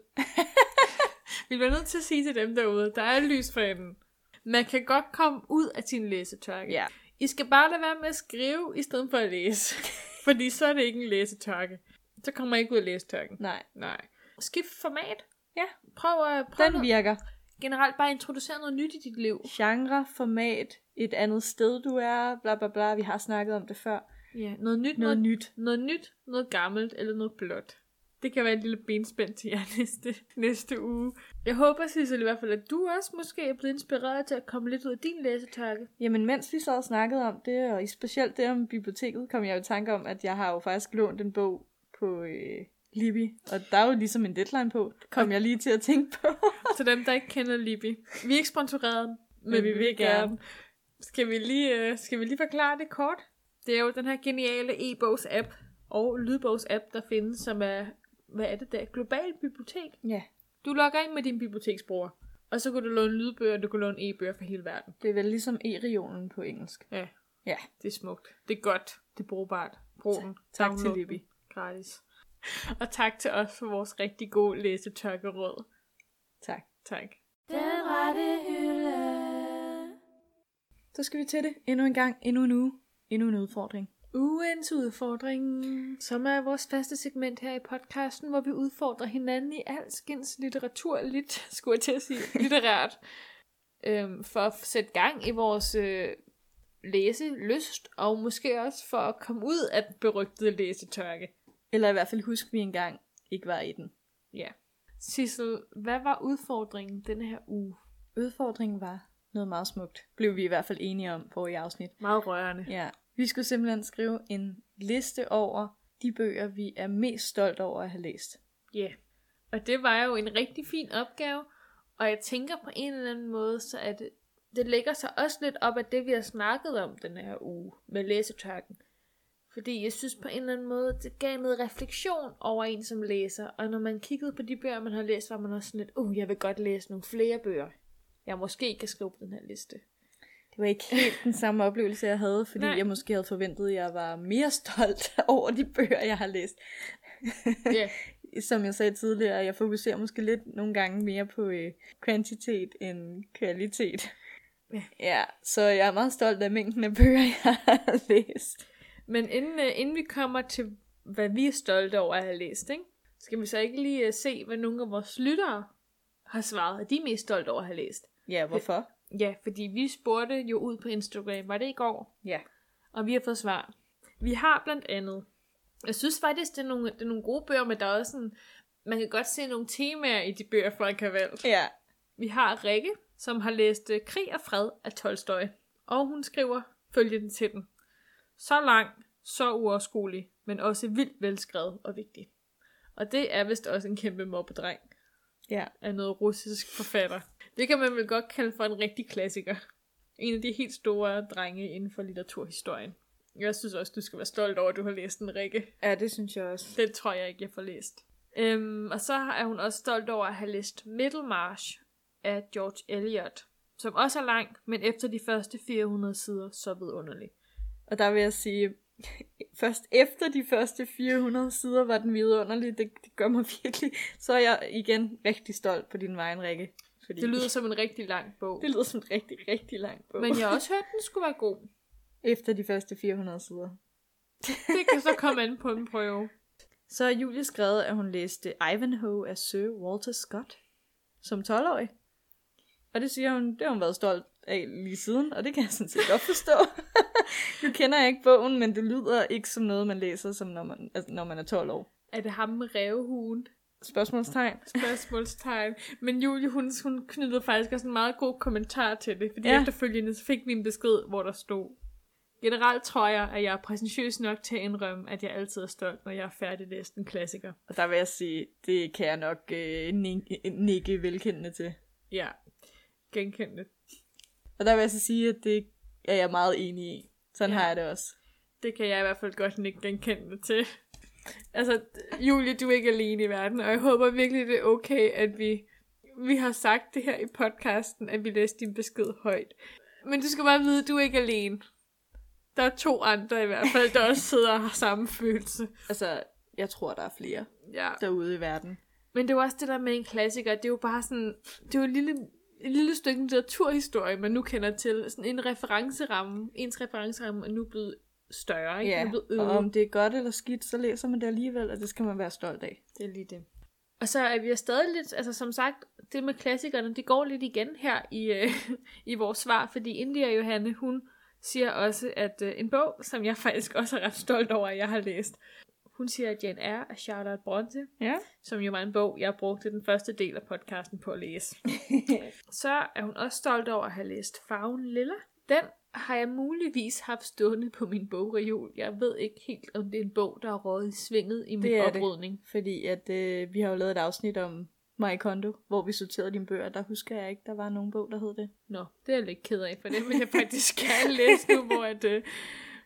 vi bliver nødt til at sige til dem derude, der er lys for enden. Man kan godt komme ud af sin læsetørke. Ja. I skal bare lade være med at skrive, i stedet for at læse. Fordi så er det ikke en læsetørke. Så kommer jeg ikke ud af læsetørken. Nej, Nej. Skift format. Ja. Prøv at prøv den noget. virker. generelt bare introducere noget nyt i dit liv. Genre, format, et andet sted du er, bla bla bla. Vi har snakket om det før. Ja, noget nyt, Noget noget, nyt. noget nyt, noget gammelt eller noget blåt. Det kan være et lille benspænd til jer næste, næste uge. Jeg håber, Sissel, i hvert fald, at du også måske er blevet inspireret til at komme lidt ud af din læsetørke. Jamen, mens vi så og snakkede om det, og specielt det om biblioteket, kom jeg jo i tanke om, at jeg har jo faktisk lånt en bog på øh, Libby, og der er jo ligesom en deadline på. Kom jeg lige til at tænke på. Til dem, der ikke kender Libby. Vi er ikke sponsoreret, men, men vi vil gerne. Skal vi, lige, øh, skal vi lige forklare det kort? Det er jo den her geniale e-bogs-app og lydbogs-app, der findes, som er, hvad er det der? Global bibliotek. ja, Du logger ind med din biblioteksbruger, og så kan du låne lydbøger, og du kan låne e-bøger fra hele verden. Det er vel ligesom e-regionen på engelsk. Ja, Ja, det er smukt. Det er godt. Det er brugbart. Brug den. tak Download til. Libby. Gratis. Og tak til os for vores rigtig gode læsetørkeråd. Tak. Tak. Den rette hylde. Så skal vi til det endnu en gang, endnu en uge, endnu en udfordring. Ugens udfordring, som er vores faste segment her i podcasten, hvor vi udfordrer hinanden i alskens litteratur, lidt, skulle jeg til at sige, litterært, øhm, for at sætte gang i vores øh, læselyst, og måske også for at komme ud af den berygtede læsetørke. Eller i hvert fald husk, at vi engang ikke var i den. Ja. Sissel, hvad var udfordringen denne her uge? Udfordringen var noget meget smukt. Blev vi i hvert fald enige om på i afsnit. Meget rørende. Ja. Vi skulle simpelthen skrive en liste over de bøger, vi er mest stolt over at have læst. Ja, yeah. og det var jo en rigtig fin opgave, og jeg tænker på en eller anden måde, så at det, det lægger sig også lidt op af det, vi har snakket om den her uge med læsetørken. Fordi jeg synes på en eller anden måde, det gav noget refleksion over en som læser, og når man kiggede på de bøger, man har læst, var man også sådan lidt, uh, jeg vil godt læse nogle flere bøger, jeg måske kan skrive på den her liste. Det var ikke helt den samme oplevelse, jeg havde, fordi Nej. Jeg måske havde forventet, at jeg var mere stolt over de bøger, jeg har læst. Ja, Som jeg sagde tidligere, jeg fokuserer måske lidt nogle gange mere på øh, kvantitet end kvalitet. Ja. ja, så jeg er meget stolt af mængden af bøger, jeg har læst. Men inden, øh, inden vi kommer til, hvad vi er stolte over at have læst, ikke? skal vi så ikke lige øh, se, hvad nogle af vores lyttere har svaret, at de er mest stolte over at have læst. Ja, hvorfor? Ja, fordi vi spurgte jo ud på Instagram, var det i går? Ja. Og vi har fået svar. Vi har blandt andet, jeg synes faktisk, det er nogle, det er nogle gode bøger, men der er også sådan, man kan godt se nogle temaer i de bøger, folk har valgt. Ja. Vi har Rikke, som har læst øh, Krig og Fred af Tolstoy, og hun skriver følgende til den. Så lang, så uoverskuelig, men også vildt velskrevet og vigtig. Og det er vist også en kæmpe mobbedreng Ja. af noget russisk forfatter. Det kan man vel godt kalde for en rigtig klassiker. En af de helt store drenge inden for litteraturhistorien. Jeg synes også, du skal være stolt over, at du har læst den, Rikke. Ja, det synes jeg også. Den tror jeg ikke, jeg får læst. Øhm, og så er hun også stolt over at have læst Middlemarch af George Eliot, som også er lang, men efter de første 400 sider så vidunderlig. Og der vil jeg sige, først efter de første 400 sider var den vidunderlig. Det, det gør mig virkelig. Så er jeg igen rigtig stolt på din vejen, Rikke. Fordi Det lyder som en rigtig lang bog. det lyder som en rigtig, rigtig lang bog. Men jeg har også hørt, den skulle være god. Efter de første 400 sider. Det kan så komme an på en prøve. Så har Julie skrevet, at hun læste Ivanhoe af Sir Walter Scott som 12-årig. Og det siger hun, det har hun været stolt af lige siden, og det kan jeg sådan set godt forstå. nu kender jeg ikke bogen, men det lyder ikke som noget, man læser, som når man, altså, når man er 12 år. Er det ham med revhuen? Spørgsmålstegn. Spørgsmålstegn. Men Julie, hun, hun knyttede faktisk også en meget god kommentar til det, fordi ja. Efterfølgende så fik vi en besked, hvor der stod, Generelt tror jeg, at jeg er præsentøs nok til at indrømme, at jeg altid er stolt, når jeg er færdiglæst en klassiker. Og der vil jeg sige, det kan jeg nok øh, nikke, velkendende til. Ja, genkendte. Og der vil jeg så sige, at det er jeg meget enig i. Sådan ja. har jeg det også. Det kan jeg i hvert fald godt nikke genkendende til. Altså, Julie, du er ikke alene i verden, og jeg håber virkelig, det er okay, at vi, vi har sagt det her i podcasten, at vi læste din besked højt. Men du skal bare vide, at du er ikke alene. Der er to andre i hvert fald, der også sidder og har samme følelse. Altså, jeg tror, der er flere Ja. derude i verden. Men det er jo også det der med en klassiker. Det er jo bare sådan, det er jo et lille, et lille stykke litteraturhistorie, man nu kender til. Sådan en referenceramme. Ens referenceramme er nu blevet større, ikke? Den er blevet og om det er godt eller skidt, så læser man det alligevel, og det skal man være stolt af. Det er lige det. Og så er vi stadig lidt, altså som sagt, det med klassikerne, det går lidt igen her i, øh, i vores svar, fordi India Johanne, hun siger også, at øh, en bog, som jeg faktisk også er ret stolt over, at jeg har læst, hun siger, at Jane Eyre af Charlotte Bronte, Ja. som jo var en bog, jeg brugte den første del af podcasten på at læse. så er hun også stolt over at have læst Farven Lilla. Den har jeg muligvis haft stående på min bogreol. Jeg ved ikke helt, om det er en bog, der er rådet i svinget i min Det er det. oprydning. Fordi at øh, vi har jo lavet et afsnit om Marie Kondo, hvor vi sorterede dine bøger. Der husker jeg ikke, der var nogen bog, der hed det. Nå, det er jeg lidt ked af, for det vil jeg faktisk gerne læse nu, hvor at, øh,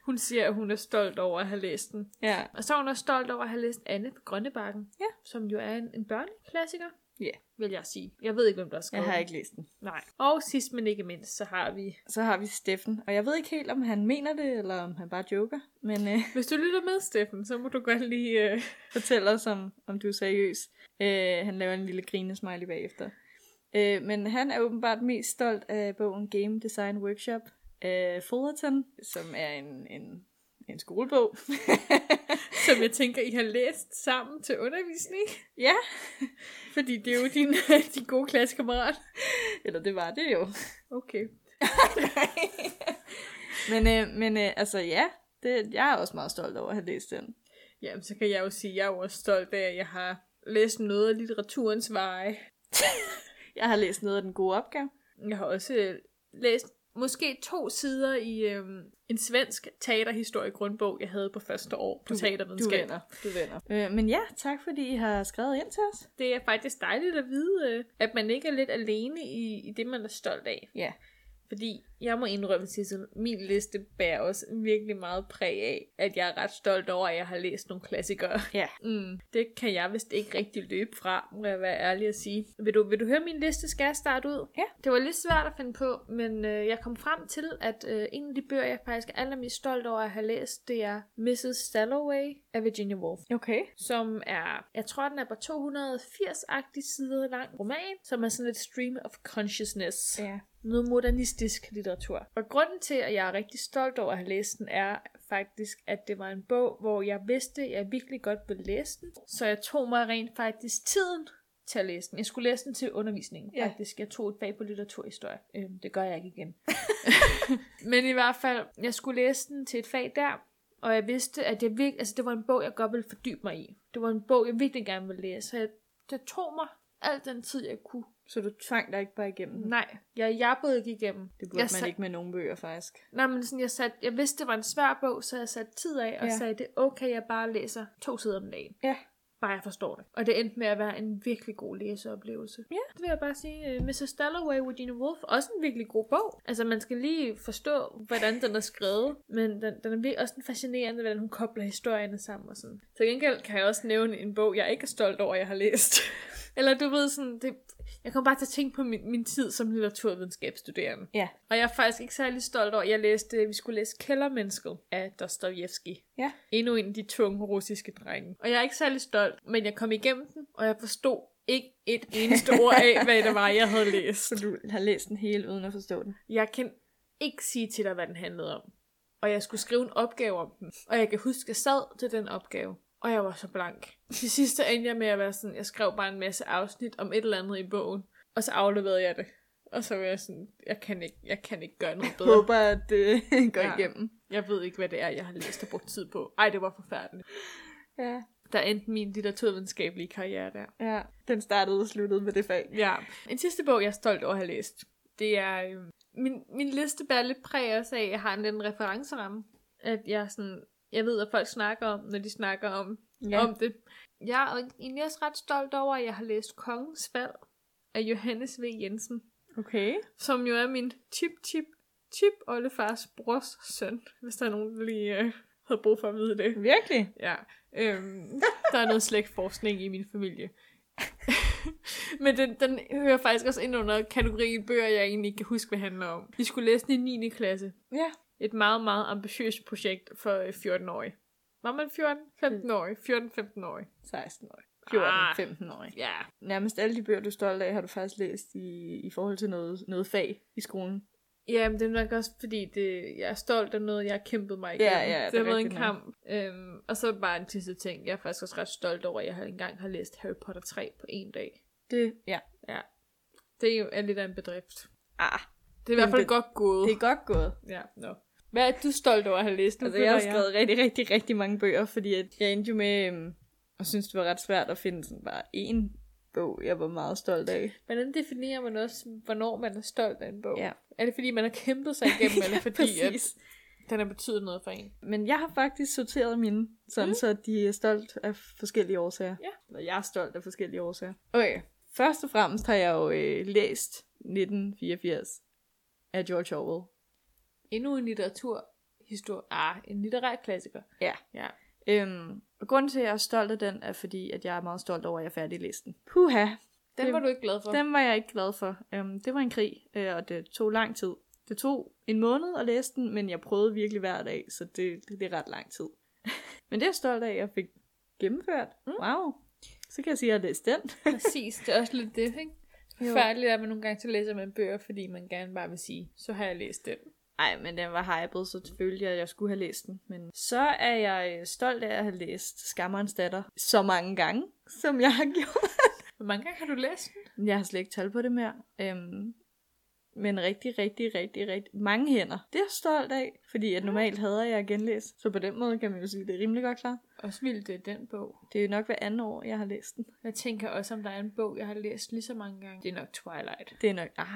hun siger, at hun er stolt over at have læst den. Ja. Og så er hun også stolt over at have læst Anne på Grønnebakken, Ja. som jo er en, en børneklassiker. Ja. Vil jeg sige. Jeg ved ikke, hvem der har Jeg har ikke læst den. Nej. Og sidst men ikke mindst, så har vi... Så har vi Steffen, og jeg ved ikke helt, om han mener det, eller om han bare joker, men øh, Hvis du lytter med, Steffen, så må du godt lige... Øh... fortæl os, om, om du er seriøs. Øh, han laver en lille grinesmiley bagefter. Øh, men han er åbenbart mest stolt af bogen Game Design Workshop af Fullerton, som er en, en, en skolebog. Som jeg tænker, I har læst sammen til undervisning. ja, Fordi det er jo din, din gode klassekammerat. eller det var det jo. Okay. Men, øh, men øh, altså ja, det, jeg er også meget stolt over at have læst den. Jamen, så kan jeg jo sige, at jeg er også stolt af, at jeg har læst noget af litteraturens veje. Jeg har læst noget af den gode opgave. Jeg har også øh, læst måske to sider i øhm, en svensk teaterhistorie-grundbog, jeg havde på første år på Du teatervidenskab. vender, du vender. Øh, men ja, tak fordi I har skrevet ind til os. Det er faktisk dejligt at vide, øh, at man ikke er lidt alene i, i det, man er stolt af. Ja. Fordi jeg må indrømme, Sissel, min liste bærer også virkelig meget præg af, at jeg er ret stolt over, at jeg har læst nogle klassikere. Ja. Mm, det kan jeg vist ikke rigtig løbe fra, må jeg være ærlig at sige. Vil du, vil du høre min liste? Skal jeg starte ud? Ja. Det var lidt svært at finde på, men øh, jeg kom frem til, at øh, en af de bøger, jeg faktisk er allermest stolt over at have læst, det er Mrs. Dalloway af Virginia Woolf Okay. som er, jeg tror den er på 280-agtige sider lang roman, som er sådan lidt stream of consciousness. Ja. Noget modernistisk litteratur. Og grunden til, at jeg er rigtig stolt over at have læst den, er faktisk, at det var en bog, hvor jeg vidste, at jeg virkelig godt ville læse den. Så jeg tog mig rent faktisk tiden til at læse den. Jeg skulle læse den til undervisningen, Ja. faktisk. Jeg tog et fag på litteraturhistorie. Øhm, det gør jeg ikke igen. Men i hvert fald, jeg skulle læse den til et fag der, og jeg vidste, at jeg virkelig, altså det var en bog, jeg godt ville fordybe mig i. Det var en bog, jeg virkelig gerne ville læse. Så jeg, det tog mig al den tid, jeg kunne. Så du tvang dig ikke bare igennem den? Nej, jeg jappede ikke igennem. Det burde jeg man sat- ikke med nogen bøger, faktisk. Nej, men sådan, jeg, sat, jeg vidste, det var en svær bog, så jeg satte tid af og Ja. sagde, det er okay, jeg bare læser to sider om dagen. Ja. Bare jeg forstår det. Og det endte med at være en virkelig god læseoplevelse. Ja. Det vil jeg bare sige. Øh, Mrs. Dalloway, Virginia Woolf, også en virkelig god bog. Altså, man skal lige forstå, hvordan den er skrevet. Men den, den er også en fascinerende, hvordan hun kobler historierne sammen og sådan. Til gengæld kan jeg også nævne en bog, jeg ikke er stolt over, jeg har læst. Eller du ved sådan, det, jeg kommer bare til at tænke på min, min tid som litteraturvidenskabsstuderende. Ja. Og jeg er faktisk ikke særlig stolt over, at jeg læste, vi skulle læse Kældermennesket af Dostojevski. Ja. Endnu en af de tunge russiske drenge. Og jeg er ikke særlig stolt, men jeg kom igennem den, og jeg forstod ikke et eneste ord af, hvad det var, jeg havde læst. Så du har læst den hele uden at forstå den? Jeg kan ikke sige til dig, hvad den handlede om. Og jeg skulle skrive en opgave om den. Og jeg kan huske, at jeg sad til den opgave. Og jeg var så blank. Til sidst endte jeg med at være sådan, jeg skrev bare en masse afsnit om et eller andet i bogen. Og så afleverede jeg det. Og så var jeg sådan, jeg kan ikke, jeg kan ikke gøre noget bedre. Håber, at det går Ja. igennem. Jeg ved ikke, hvad det er, jeg har læst og brugt tid på. Ej, det var forfærdeligt. Ja. Der endte min litteraturvidenskabelige karriere der. Ja. Den startede og sluttede med det fag. Ja. En sidste bog, jeg er stolt over at have læst, det er... Øh, min, min liste bærer lidt præg også af, at jeg har en lidt en referenceramme. At jeg sådan... Jeg ved, at folk snakker om, når de snakker om, ja. om det. Jeg er egentlig også ret stolt over, at jeg har læst Kongens Fald af Johannes V. Jensen. Okay. Som jo er min tip-tip tip oldefars brors søn, hvis der er nogen, der lige øh, havde brug for at vide det. Virkelig? Ja, øhm, der er noget slægtforskning i min familie. Men den, den hører faktisk også ind under kategorien bøger, jeg egentlig ikke kan huske, hvad handler om. Vi skulle læse den i 9. klasse. Ja. Et meget, meget ambitiøst projekt for øh, 14-årige. Var man 14? 15-årig? 14-15-årig? 16 år. 14, Ah. 15 år. Ja. Nærmest alle de bøger, du er stolt af, har du faktisk læst i, i forhold til noget, noget fag i skolen. Ja, men det er nok også fordi, det, jeg er stolt af noget, jeg har kæmpet mig Ja, igennem. ja, det det er har været en kamp. Øhm, og så bare en sidste ting. Jeg er faktisk også ret stolt over, at jeg har engang har læst Harry Potter 3 på en dag. Det, ja. Ja. Det er jo er lidt af en bedrift. Ah, Det er i hvert fald det- godt gået. det er godt gået. Ja, no. Hvad er du stolt over at have læst? Nu Altså, jeg har skrevet rigtig, rigtig, rigtig mange bøger, fordi at jeg endte jo med øhm, at synes, det var ret svært at finde sådan bare én bog, jeg var meget stolt af. Hvordan definerer man også, hvornår man er stolt af en bog? Ja. Er det fordi, man har kæmpet sig igennem, eller fordi, at den har betydet noget for en? Men jeg har faktisk sorteret mine, sådan mm. så de er stolt af forskellige årsager. Ja. Eller jeg er stolt af forskellige årsager. Okay, først og fremmest har jeg jo øh, læst 1984 af George Orwell. Endnu en litteraturhistorie. Ah, en litterær klassiker. Ja. Ja. Øhm, og grunden til, at jeg er stolt af den, er fordi, at jeg er meget stolt over, at jeg er færdig læst den. Puha! Den Det- var du ikke glad for. Den var jeg ikke glad for. Um, det var en krig, øh, og det tog lang tid. Det tog en måned at læse den, men jeg prøvede virkelig hver dag, så det, det, det er ret lang tid. men det er jeg stolt af, at jeg fik gennemført. Mm. Wow. Så kan jeg sige, at jeg har læst den. Præcis, det er også lidt det, ikke? Jo. Færdigt er man nogle gange, så læser man bøger, fordi man gerne bare vil sige, så har jeg læst den. Nej, men den var hyped, så selvfølgelig, at jeg skulle have læst den. Men så er jeg øh, stolt af at have læst Skammerens datter så mange gange, som jeg har gjort. Hvor mange gange har du læst den? Jeg har slet ikke tal på det mere. Øhm, men rigtig, rigtig, rigtig, rigtig mange hænder. Det er jeg stolt af, fordi at normalt hader jeg at genlæse. Så på den måde kan man jo sige, at det er rimelig godt klar. Også vildt, det er den bog. Det er jo nok hver anden år, jeg har læst den. Jeg tænker også, om der er en bog, jeg har læst lige så mange gange. Det er nok Twilight. Det er nok... Ah,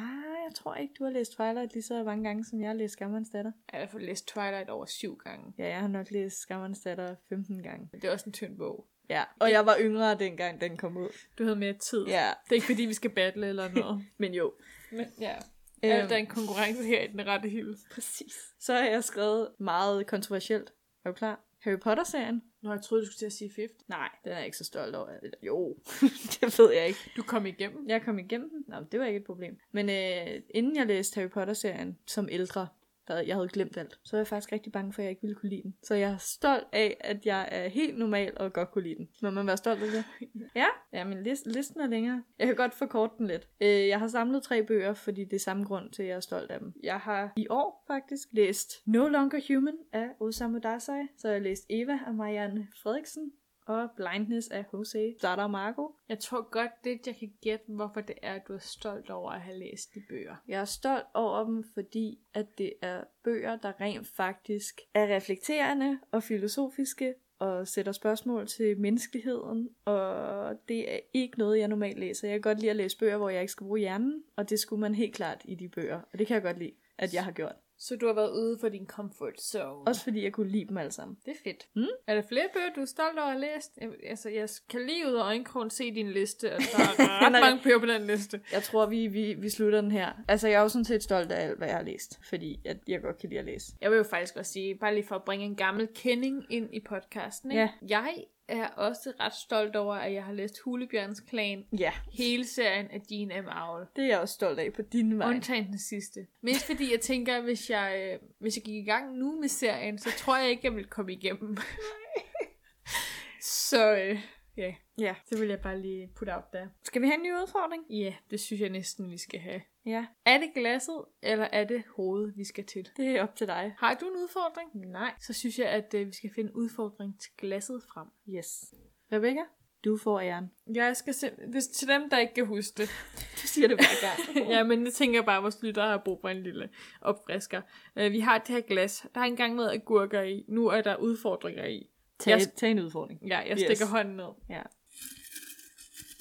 jeg tror ikke, du har læst Twilight lige så mange gange, som jeg har læst Skammerens datter. Jeg har i hvert fald læst Twilight over syv gange. Ja, jeg har nok læst Skammerens datter 15 gange. Det er også en tynd bog. Ja, og jeg var yngre dengang den kom ud. Du havde mere tid. Ja, Det er ikke fordi, vi skal battle eller noget. men jo. Men ja, alt er en konkurrence her i den rette hylde. Præcis. Så har jeg skrevet meget kontroversielt. Er du klar? Harry Potter-serien? Nå, jeg troede, du skulle til at sige fifth. Nej, den er jeg ikke så stolt over. Eller, Jo, det ved jeg ikke. Du kom igennem. Jeg kom igennem den. Nå, det var ikke et problem. Men øh, inden jeg læste Harry Potter-serien som ældre, der jeg havde glemt alt, så var jeg faktisk rigtig bange for, at jeg ikke ville kunne lide den. Så jeg er stolt af, at jeg er helt normal og godt kunne lide den. Må man være stolt af det? Ja, ja men list, listen er længere. Jeg kan godt forkorte den lidt. Øh, jeg har samlet tre bøger, fordi det er samme grund til, at jeg er stolt af dem. Jeg har i år faktisk læst No Longer Human af Osamu Dazai. Så har jeg læst Eva af Marianne Frederiksen og Blindness af Jose Dada Margo. Jeg tror godt, det jeg kan gætte, hvorfor det er, at du er stolt over at have læst de bøger. Jeg er stolt over dem, fordi at det er bøger, der rent faktisk er reflekterende og filosofiske og sætter spørgsmål til menneskeligheden, og det er ikke noget, jeg normalt læser. Jeg kan godt lide at læse bøger, hvor jeg ikke skal bruge hjernen, og det skulle man helt klart i de bøger, og det kan jeg godt lide, at jeg har gjort. Så du har været ude for din comfort zone. Også fordi jeg kunne lide dem alle sammen. Det er fedt. Mm. Er der flere bøger, du er stolt over at læst? Jeg, altså, jeg kan lige ud af øjenkrogen se din liste, og der er ret mange bøger på den liste. Jeg tror, vi, vi, vi slutter den her. Altså, jeg er jo sådan set stolt af alt, hvad jeg har læst, fordi at jeg godt kan lide at læse. Jeg vil jo faktisk også sige, bare lige for at bringe en gammel kending ind i podcasten. Ikke? Ja. Jeg er også ret stolt over, at jeg har læst Hulebjørns Klan. Ja, Hele serien af Jean M. Aul. det er jeg også stolt af på din vej. Undtagen den sidste. Mest fordi jeg tænker, hvis jeg, øh, hvis jeg gik i gang nu med serien, så tror jeg ikke, jeg ville komme igennem. så øh, ja, Ja. det vil jeg bare lige putte out der. Skal vi have en ny udfordring? Ja, det synes jeg næsten, vi skal have. Ja, Er det glasset, eller er det hovedet, vi skal til? det er op til dig. Har du en udfordring? Nej. Så synes jeg, at øh, vi skal finde en udfordring til glasset frem. Yes. Rebecca, du får æren. Jeg skal se, hvis til dem, der ikke kan huske det. Du siger det hver gang. ja, men jeg tænker bare, at vores lyttere har brug for en lille opfrisker. Uh, vi har det her glas. Der er engang noget agurker i. Nu er der udfordringer i. tag, Jeg- tag en udfordring. Ja, jeg Yes. stikker hånden ned. Ja.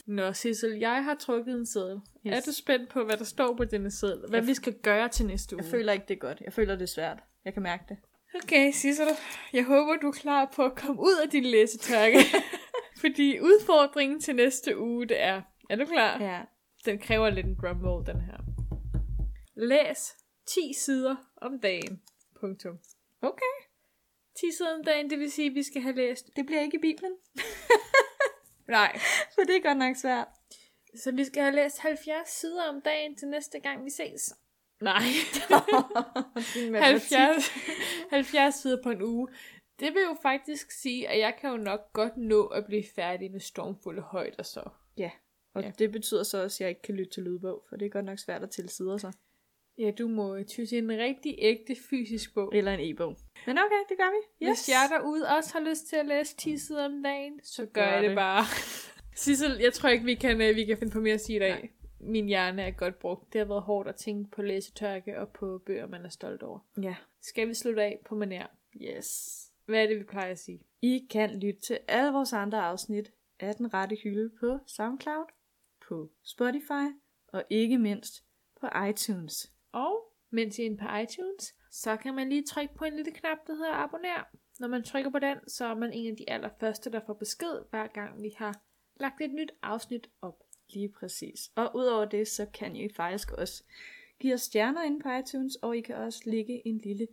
Nå, Sissel, jeg har trukket en seddel. Yes. Er du spændt på, hvad der står på denne seddel? Hvad Jeg- vi skal gøre til næste uge? Jeg føler ikke, det er godt. Jeg føler, det er svært. Jeg kan mærke det. Okay, Sissel. Jeg håber, du er klar på at komme ud af din læsetørke. Fordi udfordringen til næste uge, det er... Er du klar? Ja. Den kræver lidt en drumroll, den her. Læs 10 sider om dagen. Punktum. Okay. 10 sider om dagen, det vil sige, at vi skal have læst... Det bliver ikke i Bibelen. Nej. For det er godt nok svært. Så vi skal have læst 70 sider om dagen til næste gang, vi ses. Nej. 70, 70 sider på en uge. Det vil jo faktisk sige, at jeg kan jo nok godt nå at blive færdig med stormfulde højder så. Ja. Og Ja. det betyder så også, at jeg ikke kan lytte til lydbog, for det er godt nok svært at tælle sider så. Ja, du må ty til en rigtig ægte fysisk bog. Eller en e-bog. Men okay, det gør vi. Yes. Hvis jer derude også har lyst til at læse 10 sider om dagen, så gør, gør jeg det det. bare. Sissel, jeg tror ikke, vi kan, øh, vi kan finde på mere at sige i dag. Nej. Min hjerne er godt brugt. Det har været hårdt at tænke på læsetørke og på bøger, man er stolt over. Ja. Skal vi slutte af på manér? Yes. Hvad er det, vi plejer at sige? I kan lytte til alle vores andre afsnit af Den Rette Hylde på SoundCloud, på Spotify og ikke mindst på iTunes. Og mens I er inde på iTunes, så kan man lige trykke på en lille knap, der hedder abonner. Når man trykker på den, så er man en af de allerførste, der får besked, hver gang vi har lagt et nyt afsnit op. Lige præcis. Og udover det, så kan I faktisk også give os stjerner inde på iTunes, og I kan også lægge en lille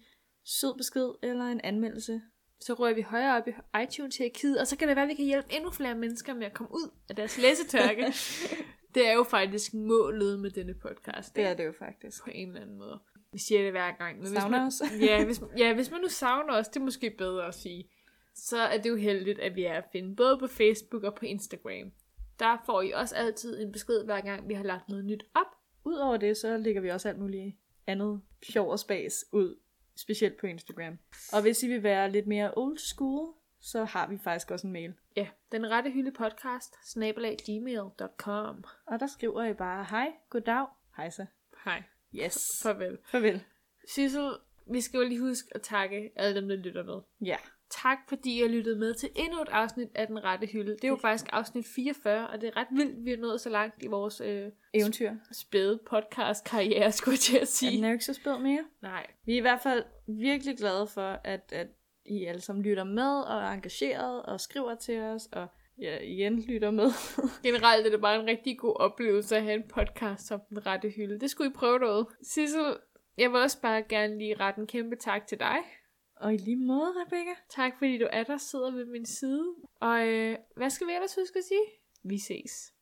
sød besked eller en anmeldelse. Så rører vi højere op i iTunes-hierarkiet, og så kan det være, at vi kan hjælpe endnu flere mennesker med at komme ud af deres læsetørke. Det er jo faktisk målet med denne podcast. Det er det jo faktisk. På en eller anden måde. Vi siger det hver gang. Men Savner hvis os. man, ja, hvis, ja, hvis man nu savner os, det er måske bedre at sige. Så er det jo heldigt, at vi er at finde både på Facebook og på Instagram. Der får I også altid en besked, hver gang vi har lagt noget nyt op. Udover det, så lægger vi også alt muligt andet sjov og spas ud, specielt på Instagram. Og hvis I vil være lidt mere old school, så har vi faktisk også en mail. Ja, den rette hylde podcast, gmail.com. Og der skriver I bare, hej, goddag, hejsa. Hej. Yes. Farvel. Farvel. Sissel, vi skal jo lige huske at takke alle dem, der lytter med. Ja. Tak fordi I har lyttet med til endnu et afsnit af Den Rette Hylde. Det er jo faktisk afsnit 44, og det er ret vildt, vi er nået så langt i vores øh, Eventyr. spæde podcast-karriere, skulle jeg til at Ja, sige. den er jo ikke så spæd mere. Nej. Vi er i hvert fald virkelig glade for, at, at I alle sammen lytter med og er engageret og skriver til os og ja, igen lytter med. Generelt er det bare en rigtig god oplevelse at have en podcast som Den Rette Hylde. Det skulle I prøve derude. Sissel, jeg vil også bare gerne lige rette en kæmpe tak til dig. og i lige måde, Rebecca. Tak fordi du er der, sidder ved min side. Og øh, hvad skal vi ellers huske at sige? Vi ses.